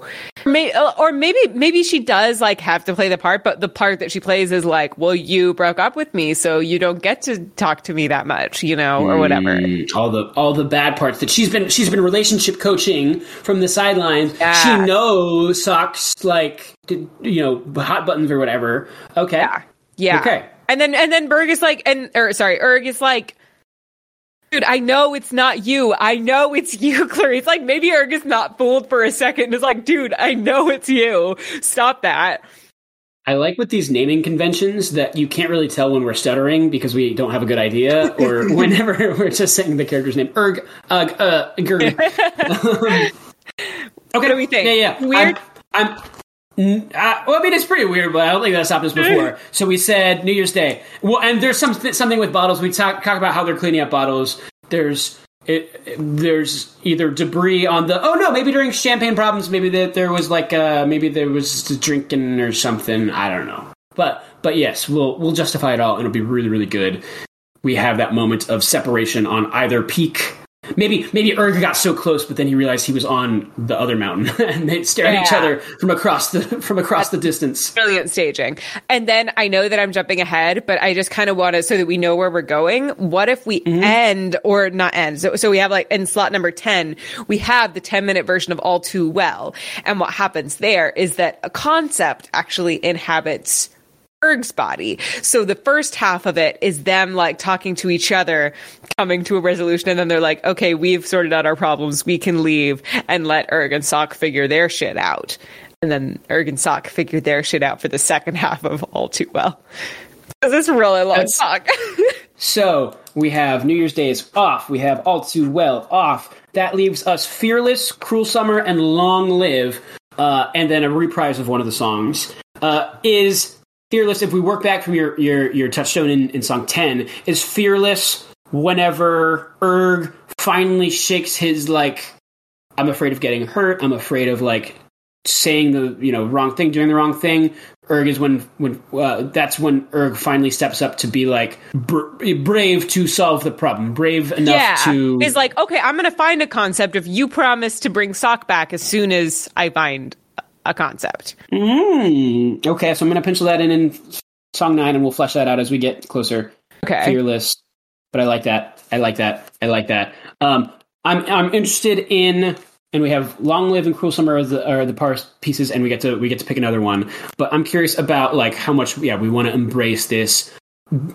May- uh, or maybe, maybe she does like have to play the part, but the part that she plays is like, well, you broke up with me, so you don't get to talk to me that much, you know, or whatever. Mm, all the all the bad parts that she's been she's been relationship coaching from the sidelines. Yeah. She knows Sock's like you know hot buttons or whatever. Okay. Yeah. Yeah. Okay. And then and then Berg is like, and or sorry, Erg is like, dude, I know it's not you. I know it's you, Clarice. Like maybe Erg is not fooled for a second. It's like, dude, I know it's you. Stop that. I like with these naming conventions that you can't really tell when we're stuttering because we don't have a good idea, or whenever we're just saying the character's name. Erg, ugh, uh, Gerg. okay, what do we think? Yeah, yeah. Weird. I'm, I'm uh, well, I mean, it's pretty weird, but I don't think that's happened before. so we said New Year's Day. Well, and there's some something with bottles. We talk, talk about how they're cleaning up bottles. There's it, there's either debris on the. Oh no, maybe during champagne problems, maybe that there was like uh maybe there was drinking or something. I don't know. But but yes, we'll we'll justify it all, and it'll be really really good. We have that moment of separation on either peak Maybe maybe Erg got so close, but then he realized he was on the other mountain, and they stare at each other from across the from across the distance. Brilliant staging. And then I know that I'm jumping ahead, but I just kind of want to so that we know where we're going. What if we mm-hmm. end or not end? So, so we have like in slot number ten, we have the 10 minute version of All Too Well, and what happens there is that a concept actually inhabits Erg's body. So the first half of it is them like talking to each other, coming to a resolution, and then they're like, okay, we've sorted out our problems. We can leave and let Erg and Sock figure their shit out. And then Erg and Sock figure their shit out for the second half of All Too Well. Because it's really long That's, talk. so we have New Year's Day is off. We have All Too Well off. That leaves us Fearless, Cruel Summer, and Long Live. Uh, and then a reprise of one of the songs. Uh, is fearless if we work back from your your your touchstone in, in song 10 is fearless whenever erg finally shakes his like i'm afraid of getting hurt i'm afraid of like saying the you know wrong thing doing the wrong thing erg is when when uh, that's when erg finally steps up to be like br- brave to solve the problem brave enough yeah. to is like okay i'm gonna find a concept if you promise to bring sock back as soon as i find a concept. Mm, okay, so I'm going to pencil that in in song nine, and we'll flesh that out as we get closer. Okay, fearless. But I like that. I like that. I like that. Um, I'm I'm interested in, and we have long live and cruel summer are the are the parts pieces, and we get to we get to pick another one. But I'm curious about like how much yeah we want to embrace this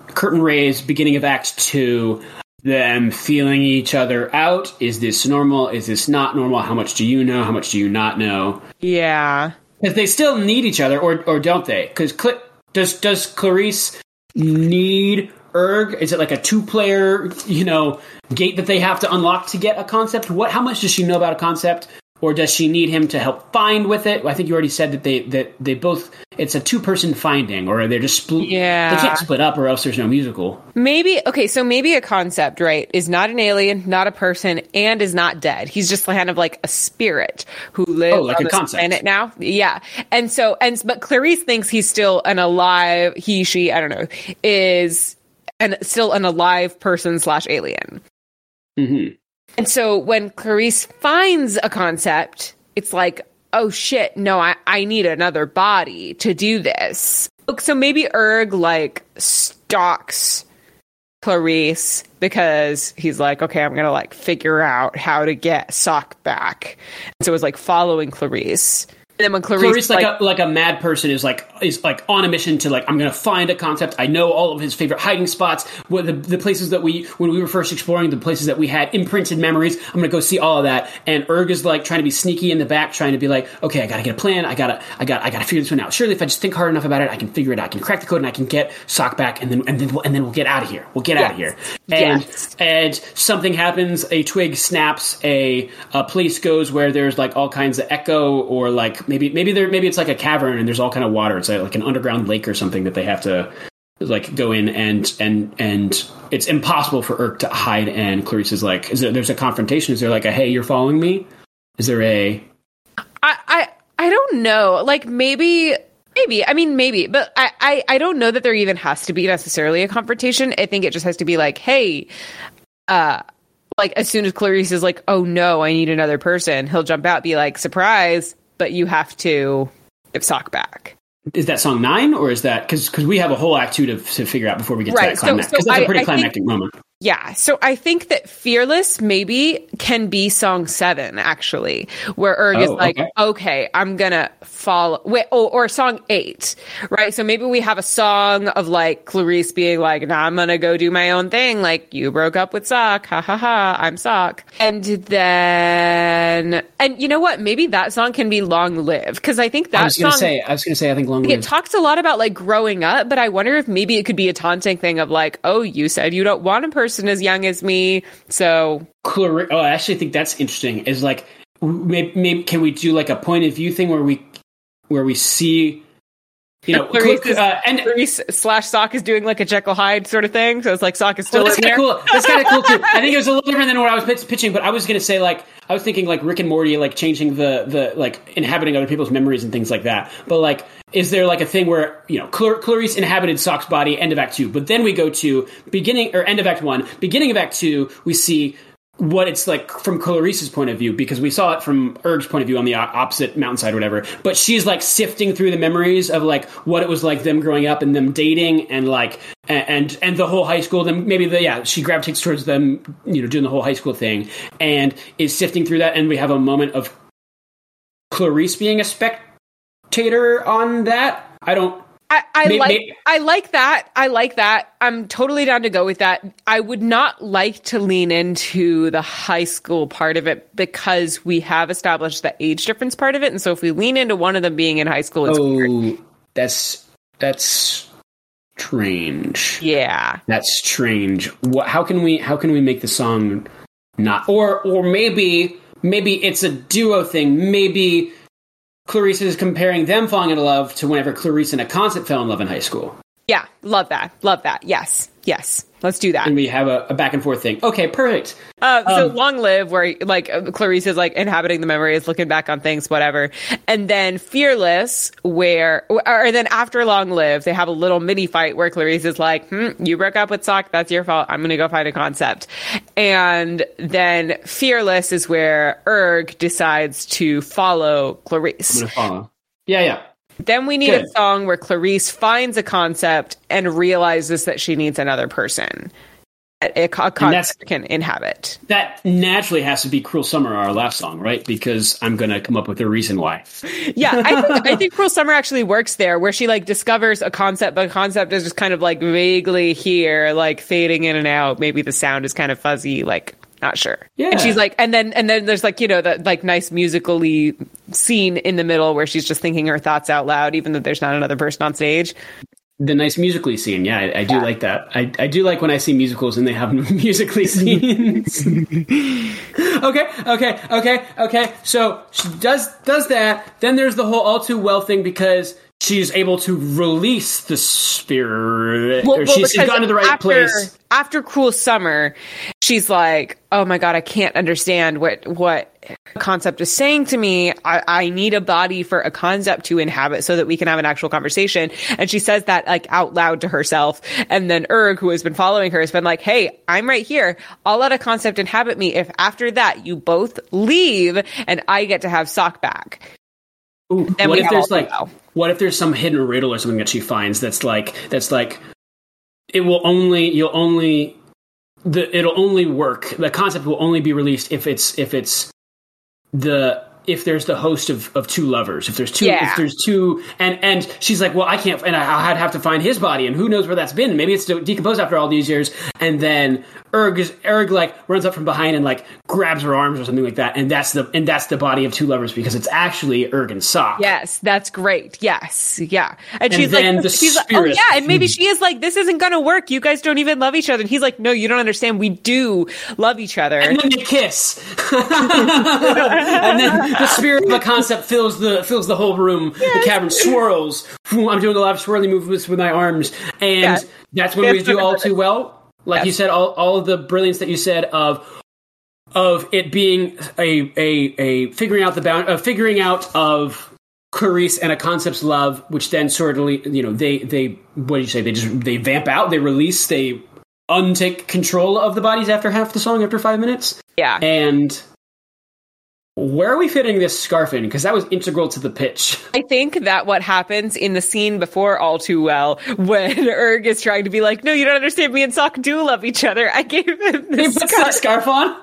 curtain raise beginning of Act Two them feeling each other out. Is this normal? Is this not normal? How much do you know? How much do you not know? Yeah, because they still need each other, or or don't they? Because Cl- does does Clarice need Erg? Is it like a two player, you know, gate that they have to unlock to get a concept? What? How much does she know about a concept? Or does she need him to help find with it? I think you already said that they that they both it's a two person finding, or they're just split. Yeah, they can't split up, or else there's no musical. Maybe okay, so maybe a concept, right? Is not an alien, not a person, and is not dead. He's just kind of like a spirit who lives oh, like on a concept. planet now. Yeah, and so and but Clarice thinks he's still an alive. He, she, I don't know, is and still an alive person slash alien. Mm-hmm. And so when Clarice finds a concept, it's like, oh shit, no, I, I need another body to do this. So maybe Erg like stalks Clarice because he's like, okay, I'm gonna like figure out how to get Sock back. And so it's like following Clarice. And then when Clarice, Clarice like, like, a like a mad person is like is like on a mission to like I'm gonna find a concept. I know all of his favorite hiding spots, what the, the places that we when we were first exploring, the places that we had imprinted memories. I'm gonna go see all of that. And Erg is like trying to be sneaky in the back, trying to be like, okay, I gotta get a plan. I gotta I got I gotta figure this one out. Surely if I just think hard enough about it, I can figure it out. I can crack the code and I can get Sock back, and then and then we'll, and then we'll get out of here. We'll get yes. out of here. And yes. and something happens. A twig snaps. A, a place goes where there's like all kinds of echo or like maybe maybe there maybe it's like a cavern and there's all kind of water. It's like, an underground lake or something that they have to like go in and and and it's impossible for Erg to hide. And Clarice is like, is there, there's a confrontation? Is there like a hey, you're following me? Is there a? I I I don't know. Like maybe Maybe. I mean, maybe. But I, I, I don't know that there even has to be necessarily a confrontation. I think it just has to be like, hey, uh, like as soon as Clarice is like, oh no, I need another person, he'll jump out, be like, surprise, but you have to sock back. Is that song nine or is that because because we have a whole act two to, to figure out before we get right. to that climax because so, so that's a pretty I, climactic think, moment. Yeah, so I think that Fearless maybe can be song seven, actually, where Erg is Oh, like, okay. okay. I'm gonna follow, wait, oh, or song eight, right? So maybe we have a song of like Clarice being like, nah, I'm gonna go do my own thing, like, you broke up with Sock, ha ha ha, I'm Sock. And then, and you know what? Maybe that song can be long lived, because I think that I was gonna song. say, I was gonna say, I think long live. it talks a lot about like growing up, but I wonder if maybe it could be a taunting thing of like, oh, you said you don't want a person as young as me, so Clarice, oh, I actually think that's interesting. Is like maybe, maybe can we do like a point of view thing where we where we see you know Clarice Cl- is- uh, and Clarice slash Sock is doing like a Jekyll Hyde sort of thing. So it's like Sock is still well, that's kind of cool. That's kind of cool too. I think it was a little different than what I was pitch- pitching, but I was gonna say like I was thinking like Rick and Morty, like changing the the like inhabiting other people's memories and things like that. But like, is there like a thing where you know Clar- Clarice inhabited Sock's body, end of Act Two, but then we go to beginning or end of Act One, beginning of Act Two, we see what it's like from Clarice's point of view because we saw it from Erg's point of view on the opposite mountainside or whatever. But she's like sifting through the memories of like what it was like them growing up and them dating and like and and the whole high school. Then maybe the yeah she gravitates towards them you know doing the whole high school thing and is sifting through that and we have a moment of Clarice being a spectator on that. I don't. I, I like I like that. I like that. I'm totally down to go with that. I would not like to lean into the high school part of it because we have established the age difference part of it. And so if we lean into one of them being in high school, it's Oh, that's that's strange. yeah. That's strange. What? How can we? How can we make the song not? Or or maybe maybe it's a duo thing. Maybe Clarice is comparing them falling in love to whenever Clarice and a concept fell in love in high school, Yeah. Love that. Love that. Yes. Yes. Let's do that. and we have a, a back and forth thing. Okay, perfect. Uh, so Um, long live where like Clarice is like inhabiting the memories, looking back on things, whatever. And then fearless where, or, then after long live, they have a little mini fight where Clarice is like, hmm, you broke up with Sock. That's your fault. I'm going to go find a concept. And then fearless is where Erg decides to follow Clarice. I'm gonna follow. Yeah, yeah. Then we need a song where Clarice finds a concept and realizes that she needs another person. A, a concept can inhabit. That naturally has to be "Cruel Summer," our last song, right? Because I'm gonna come up with a reason why. Yeah, I think, I think Cruel Summer actually works there, where she like discovers a concept, but the concept is just kind of like vaguely here, like fading in and out. Maybe the sound is kind of fuzzy, like not sure. Yeah. and she's like, and then and then there's like you know that like nice musically scene in the middle where she's just thinking her thoughts out loud, even though there's not another person on stage. The nice musically scene, yeah, I, I do like that. I, I do like when I see musicals and they have musically scenes. okay, okay, okay, okay. So she does does that. Then there's the whole all too well thing because she's able to release the spirit. or she's, she's gotten to the right after, place. After Cruel Summer, she's like, "Oh my god, I can't understand what what concept is saying to me. I, I need a body for a concept to inhabit so that we can have an actual conversation." And she says that like out loud to herself. And then Erg, who has been following her, has been like, "Hey, I'm right here. I'll let a concept inhabit me if after that you both leave and I get to have sock back." Ooh, Then what if there's like well. what if there's some hidden riddle or something that she finds that's like that's like it will only you'll only the it'll only work the concept will only be released if it's if it's the if there's the host of, of two lovers if there's two Yeah. if there's two and and she's like well i can't and I, i'd have to find his body and who knows where that's been maybe it's decomposed after all these years and then erg is erg like runs up from behind and like grabs her arms or something like that and that's the and that's the body of two lovers because it's actually erg and sock Yes, that's great. Yes, yeah. And, she's then like, the she's like, oh yeah, and maybe hmm. she is like, this isn't gonna work. You guys don't even love each other. And he's like, no, you don't understand. We do love each other. and then they kiss, and then the spirit of a concept fills the fills the whole room. The cavern swirls. I'm doing a lot of swirly movements with my arms, and Yeah. that's when we do all too well. Like you said, all all of the brilliance that you said of of it being a a a figuring out the bound, uh, figuring out of Clarice and a concept's love, which then sort of you know they they what do you say? They just they vamp out, they release, they untake control of the bodies after half the song after five minutes. Yeah, and Where are we fitting this scarf in? Because that was integral to the pitch. I think that what happens in the scene before All Too Well, when Erg is trying to be like, no, you don't understand, me and Sock do love each other. I gave him He this puts scarf. scarf on.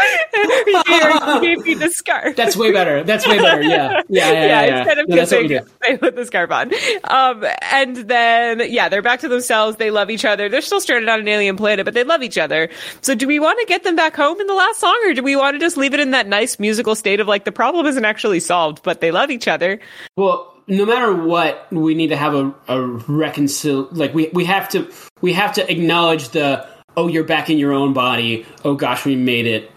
He gave me the scarf. That's way better. That's way better. Yeah, yeah, yeah. yeah, yeah. instead of No, kissing, they put the scarf on. Um, and then, yeah, they're back to themselves. They love each other. They're still stranded on an alien planet, but they love each other. So, do we want to get them back home in the last song, or do we want to just leave it in that nice musical state of like the problem isn't actually solved, but they love each other? Well, no matter what, we need to have a, a reconcil. Like we we have to we have to acknowledge the oh you're back in your own body. Oh gosh, we made it.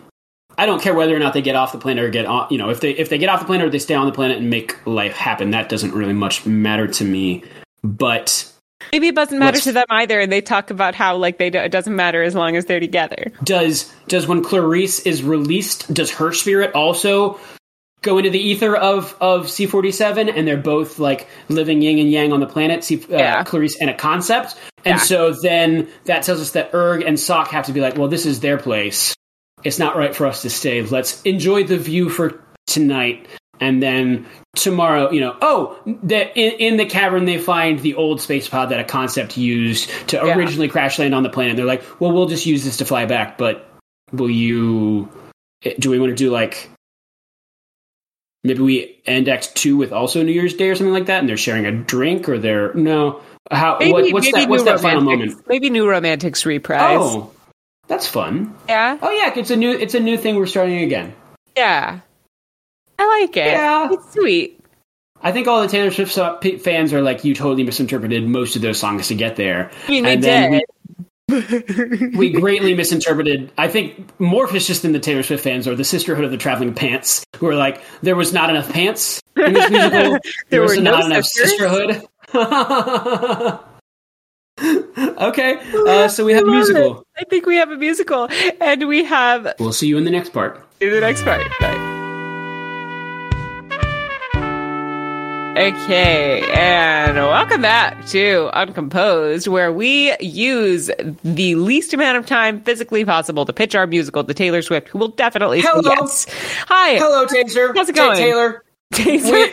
I don't care whether or not they get off the planet or get on. You know, if they if they get off the planet or they stay on the planet and make life happen, that doesn't really much matter to me. But Maybe it doesn't matter to them either, and they talk about how like they do, it doesn't matter as long as they're together. does does when Clarice is released, does her spirit also go into the ether of of C forty seven, and they're both like living yin and yang on the planet? C, uh, Yeah. Clarice and a concept, and Yeah. so then that tells us that Erg and Sock have to be like, well, this is their place. It's not right for us to stay. Let's enjoy the view for tonight. And then tomorrow, you know, oh, the, in, in the cavern they find the old space pod that a concept used to Yeah. originally crash land on the planet. They're like, well, we'll just use this to fly back, but will you? Eh, do we want to do like maybe we end Act Two with also New Year's Day or something like that, and they're sharing a drink, or they're no? How? Maybe, what, what's that? What's New that final Romantics- moment? Maybe New Romantics reprise. Oh, that's fun. Yeah, Oh yeah, it's a new it's a new thing we're starting again. yeah. I like it. Yeah. It's sweet. I think all the Taylor Swift fans are like, you totally misinterpreted most of those songs to get there. I mean, And then did. We, we greatly misinterpreted. I think more vicious than the Taylor Swift fans or the Sisterhood of the Traveling Pants, who are like, there was not enough pants in this musical. there, There was were no not enough sisterhood. okay, uh, so we have a musical. it. I think we have a musical, and we have We'll see you in the next part. in the next part. Bye. Okay, and welcome back to Uncomposed, where we use the least amount of time physically possible to pitch our musical to Taylor Swift, who will definitely say yes. Hi, Hello, Taser. How's it Ta- going? Taylor. Taylor.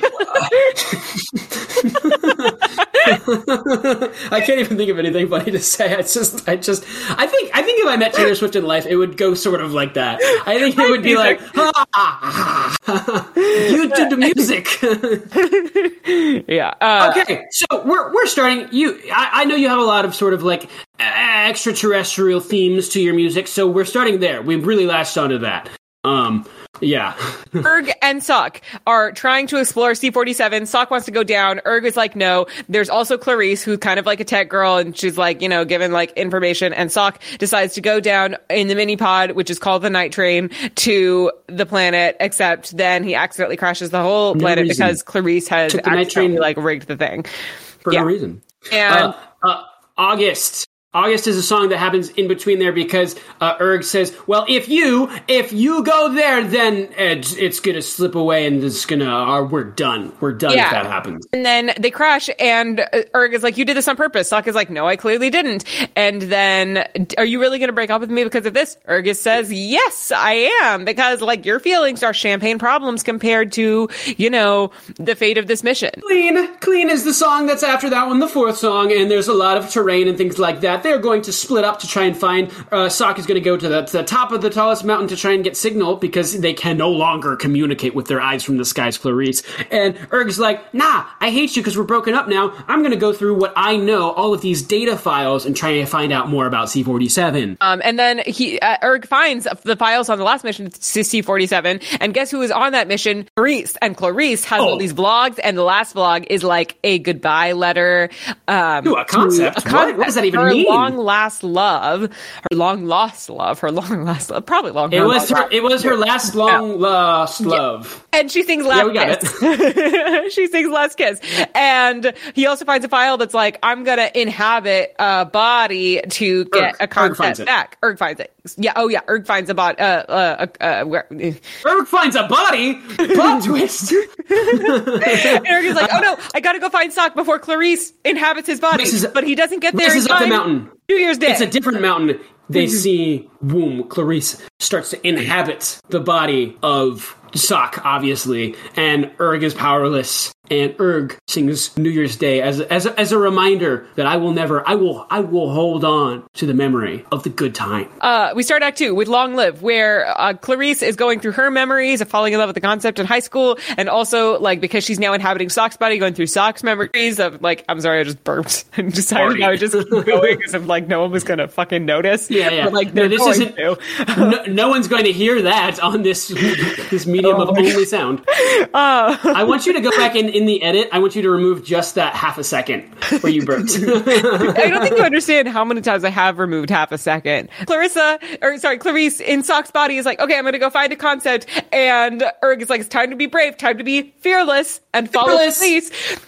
I can't even think of anything funny to say. I just, I just, I think, I think if I met Taylor Swift in life, it would go sort of like that. I think it would be like, "Ha, ha, ha. you did the music. yeah. Uh, okay, so we're we're starting. You, I, I know you have a lot of sort of like extraterrestrial themes to your music, so we're starting there. We really latched onto that. Um, yeah. Erg and Sock are trying to explore C47. Sock wants to go down. Erg is like, no. There's also Clarice, who's kind of like a tech girl, and she's like, you know, given like information. And Sock decides to go down in the mini pod, which is called the Night Train, to the planet. Except then he accidentally crashes the whole planet reason. because Clarice has Took the night accidentally train- like rigged the thing. for Yeah. no reason. And Uh, uh, August. August is a song that happens in between there because uh, Erg says, "Well, if you if you go there, then it's, it's gonna slip away, and it's gonna uh, we're done. We're done Yeah. if that happens." And then they crash, and uh, Erg is like, "You did this on purpose." Sock is like, "No, I clearly didn't." And then, are you really going to break up with me because of this? Ergus says, "Yes, I am," because like your feelings are champagne problems compared to you know the fate of this mission. Clean, clean is the song that's after that one, the fourth song, and there's a lot of terrain and things like that. They're going to split up to try and find. Uh, Sock is going to go to the, to the top of the tallest mountain to try and get signal because they can no longer communicate with their eyes from the skies, Clarice. And Erg's like, "Nah, I hate you because we're broken up now. I'm going to go through what I know, all of these data files, and try to find out more about C47." Um, and then he uh, Erg finds the files on the last mission to C47, and guess who is on that mission? Clarice, and Clarice has all Oh. these vlogs, and the last vlog is like a goodbye letter. Um, Ooh, a concept? to- What? What does that even mean? Long last love, her long lost love, her long last love, probably long. It was her. It was her last long lost love. and she sings last Yeah, kiss. she sings last kiss, and he also finds a file that's like, "I'm gonna inhabit a body to get Erg. a concept back." Erg finds it. Yeah. Oh yeah. Erg finds a body. Uh, uh, uh, uh, where? Erg finds a body. Plot twist. Erg is like, "Oh no, I gotta go find Sock before Clarice inhabits his body." But he doesn't get there. Is up the time. Mountain. New Year's Day. It's a different mountain. They mm-hmm. see, boom, Clarice starts to inhabit the body of Sock, obviously, and Erg is powerless. And Erg sings New Year's Day as as as a reminder that I will never, I will, I will hold on to the memory of the good time. Uh, we start Act Two with Long Live, where uh, Clarice is going through her memories of falling in love with the concept in high school, and also like because she's now inhabiting Sock's body, going through Sock's memories of like I'm sorry, I just burped and decided I would just keep going because if like no one was gonna fucking notice. Yeah, yeah. But, like No, this going isn't- to. no, no one's going to hear that on this this medium Oh of only sound. I want you to go back in, in the edit. I want you to remove just that half a second where you burped. I don't think you understand how many times I have removed half a second. Clarissa, or sorry, Clarice in Sock's body is like, okay, I'm gonna go find a concept, and Erg is like, it's time to be brave, time to be fearless, and follow Fearless. Clarice.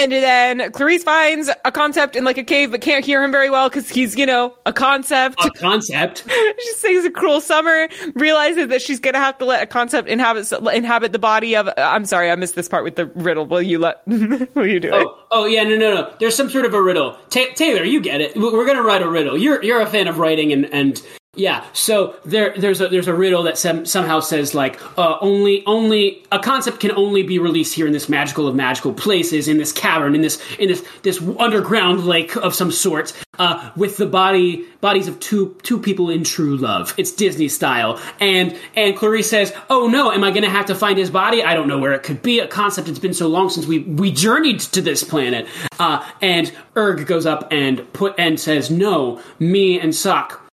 And then Clarice finds a concept in like a cave, but can't hear him very well because he's, you know, a concept. a concept. she sings a cruel summer, realizes that she's gonna have to let a concept inhabit inhabit the body of. Uh, I'm sorry, I missed this part with the riddle. Will you let? will you do it? Oh, oh yeah, no, no, no. There's some sort of a riddle. Ta- Taylor, you get it. We're gonna write a riddle. You're you're a fan of writing, and and yeah. So there there's a there's a riddle that some, somehow says like uh, only only a concept can only be released here in this magical of magical places in this cavern in this in this this underground lake of some sort uh, with the body bodies of two two people in true love. It's Disney style, and and Clarice says, "Oh no, am I going to have to find his body? I don't know where it could be. A concept. It's been so long since we we journeyed to this planet." Uh, and Erg goes up and put and says, "No, me and Sock,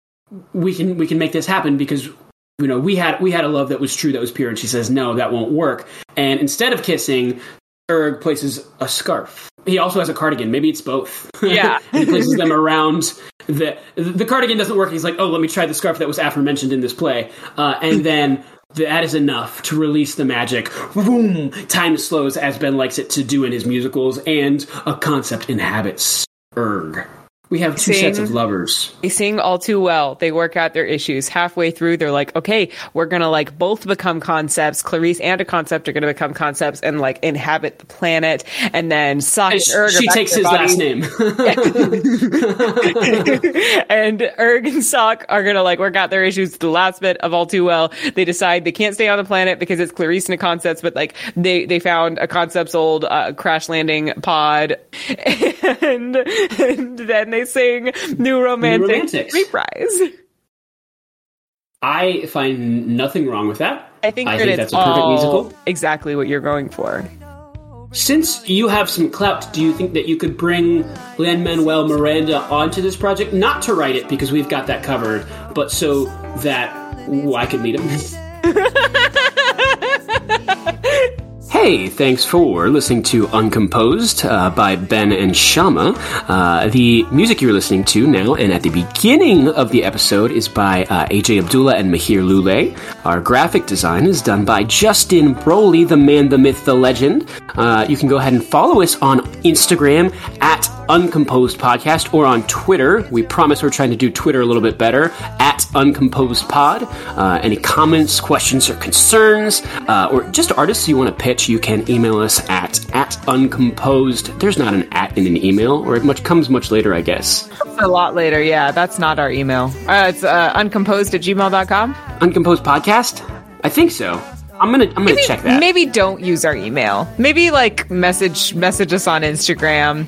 we can we can make this happen because." You know, we had we had a love that was true, that was pure, and she says, "No, that won't work." And instead of kissing, Erg places a scarf. He also has a cardigan. Maybe it's both. Yeah. and he places them around the the cardigan doesn't work. He's like, oh, let me try the scarf that was aforementioned in this play, uh, and then. That is enough to release the magic. Boom! Time slows as Ben likes it to do in his musicals, and a concept inhabits Erg. We have two sets of lovers. They sing all too well. They work out their issues. Halfway through, they're like, okay, we're gonna like both become concepts. Clarice and a concept are gonna become concepts and like inhabit the planet. And then Sock and She, takes his last name. and Erg and Sock are gonna like work out their issues. The last bit of all too well, they decide they can't stay on the planet because it's Clarice and a concepts, but like they they found a concept's old uh, crash landing pod, and, and then they sing New Romantic Romantics. Reprise. I find nothing wrong with that. I think I that think that's a perfect musical. exactly what you're going for. Since you have some clout, do you think that you could bring Lin Manuel Miranda onto this project? Not to write it because we've got that covered, but so that ooh, I could meet him. Hey, thanks for listening to Uncomposed uh, by Ben and Shama. Uh, the music you're listening to now and at the beginning of the episode is by uh, AJ Abdullah and Mahir Lule. Our graphic design is done by Justin Broly, the man, the myth, the legend. Uh, you can go ahead and follow us on Instagram at Uncomposed Podcast or on Twitter. We promise we're trying to do Twitter a little bit better at Uncomposed Pod. Uh, any comments, questions, or concerns, uh, or just artists you want to pitch, you can email us at at uncomposed. There's not an at in an email, or it much comes much later, I guess. A lot later, yeah. That's not our email. Uh, it's uh, uncomposed at gmail.com. Uncomposed podcast? I think so. I'm gonna I'm gonna check that. Maybe don't use our email. Maybe like message message us on Instagram.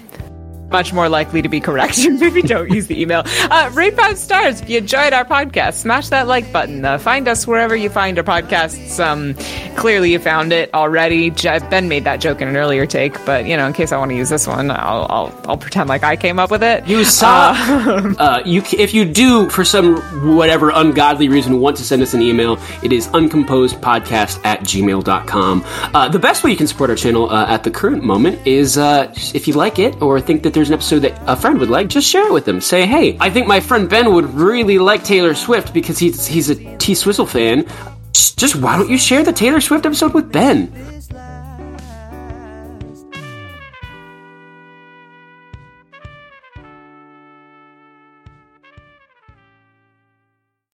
Much more likely to be correct. Maybe don't use the email. Uh, rate five stars if you enjoyed our podcast. Smash that like button. Uh, find us wherever you find our podcasts. Um, clearly, you found it already. Ben made that joke in an earlier take, but you know, in case I want to use this one, I'll I'll, I'll pretend like I came up with it. You saw. Uh, you if you do for some whatever ungodly reason want to send us an email, it is uncomposedpodcast at gmail.com. Uh, the best way you can support our channel uh, at the current moment is uh, if you like it or think that there's an episode that a friend would like, just share it with them. Say, hey, I think my friend Ben would really like Taylor Swift because he's he's a T Swizzle fan. Just why don't you share the Taylor Swift episode with Ben?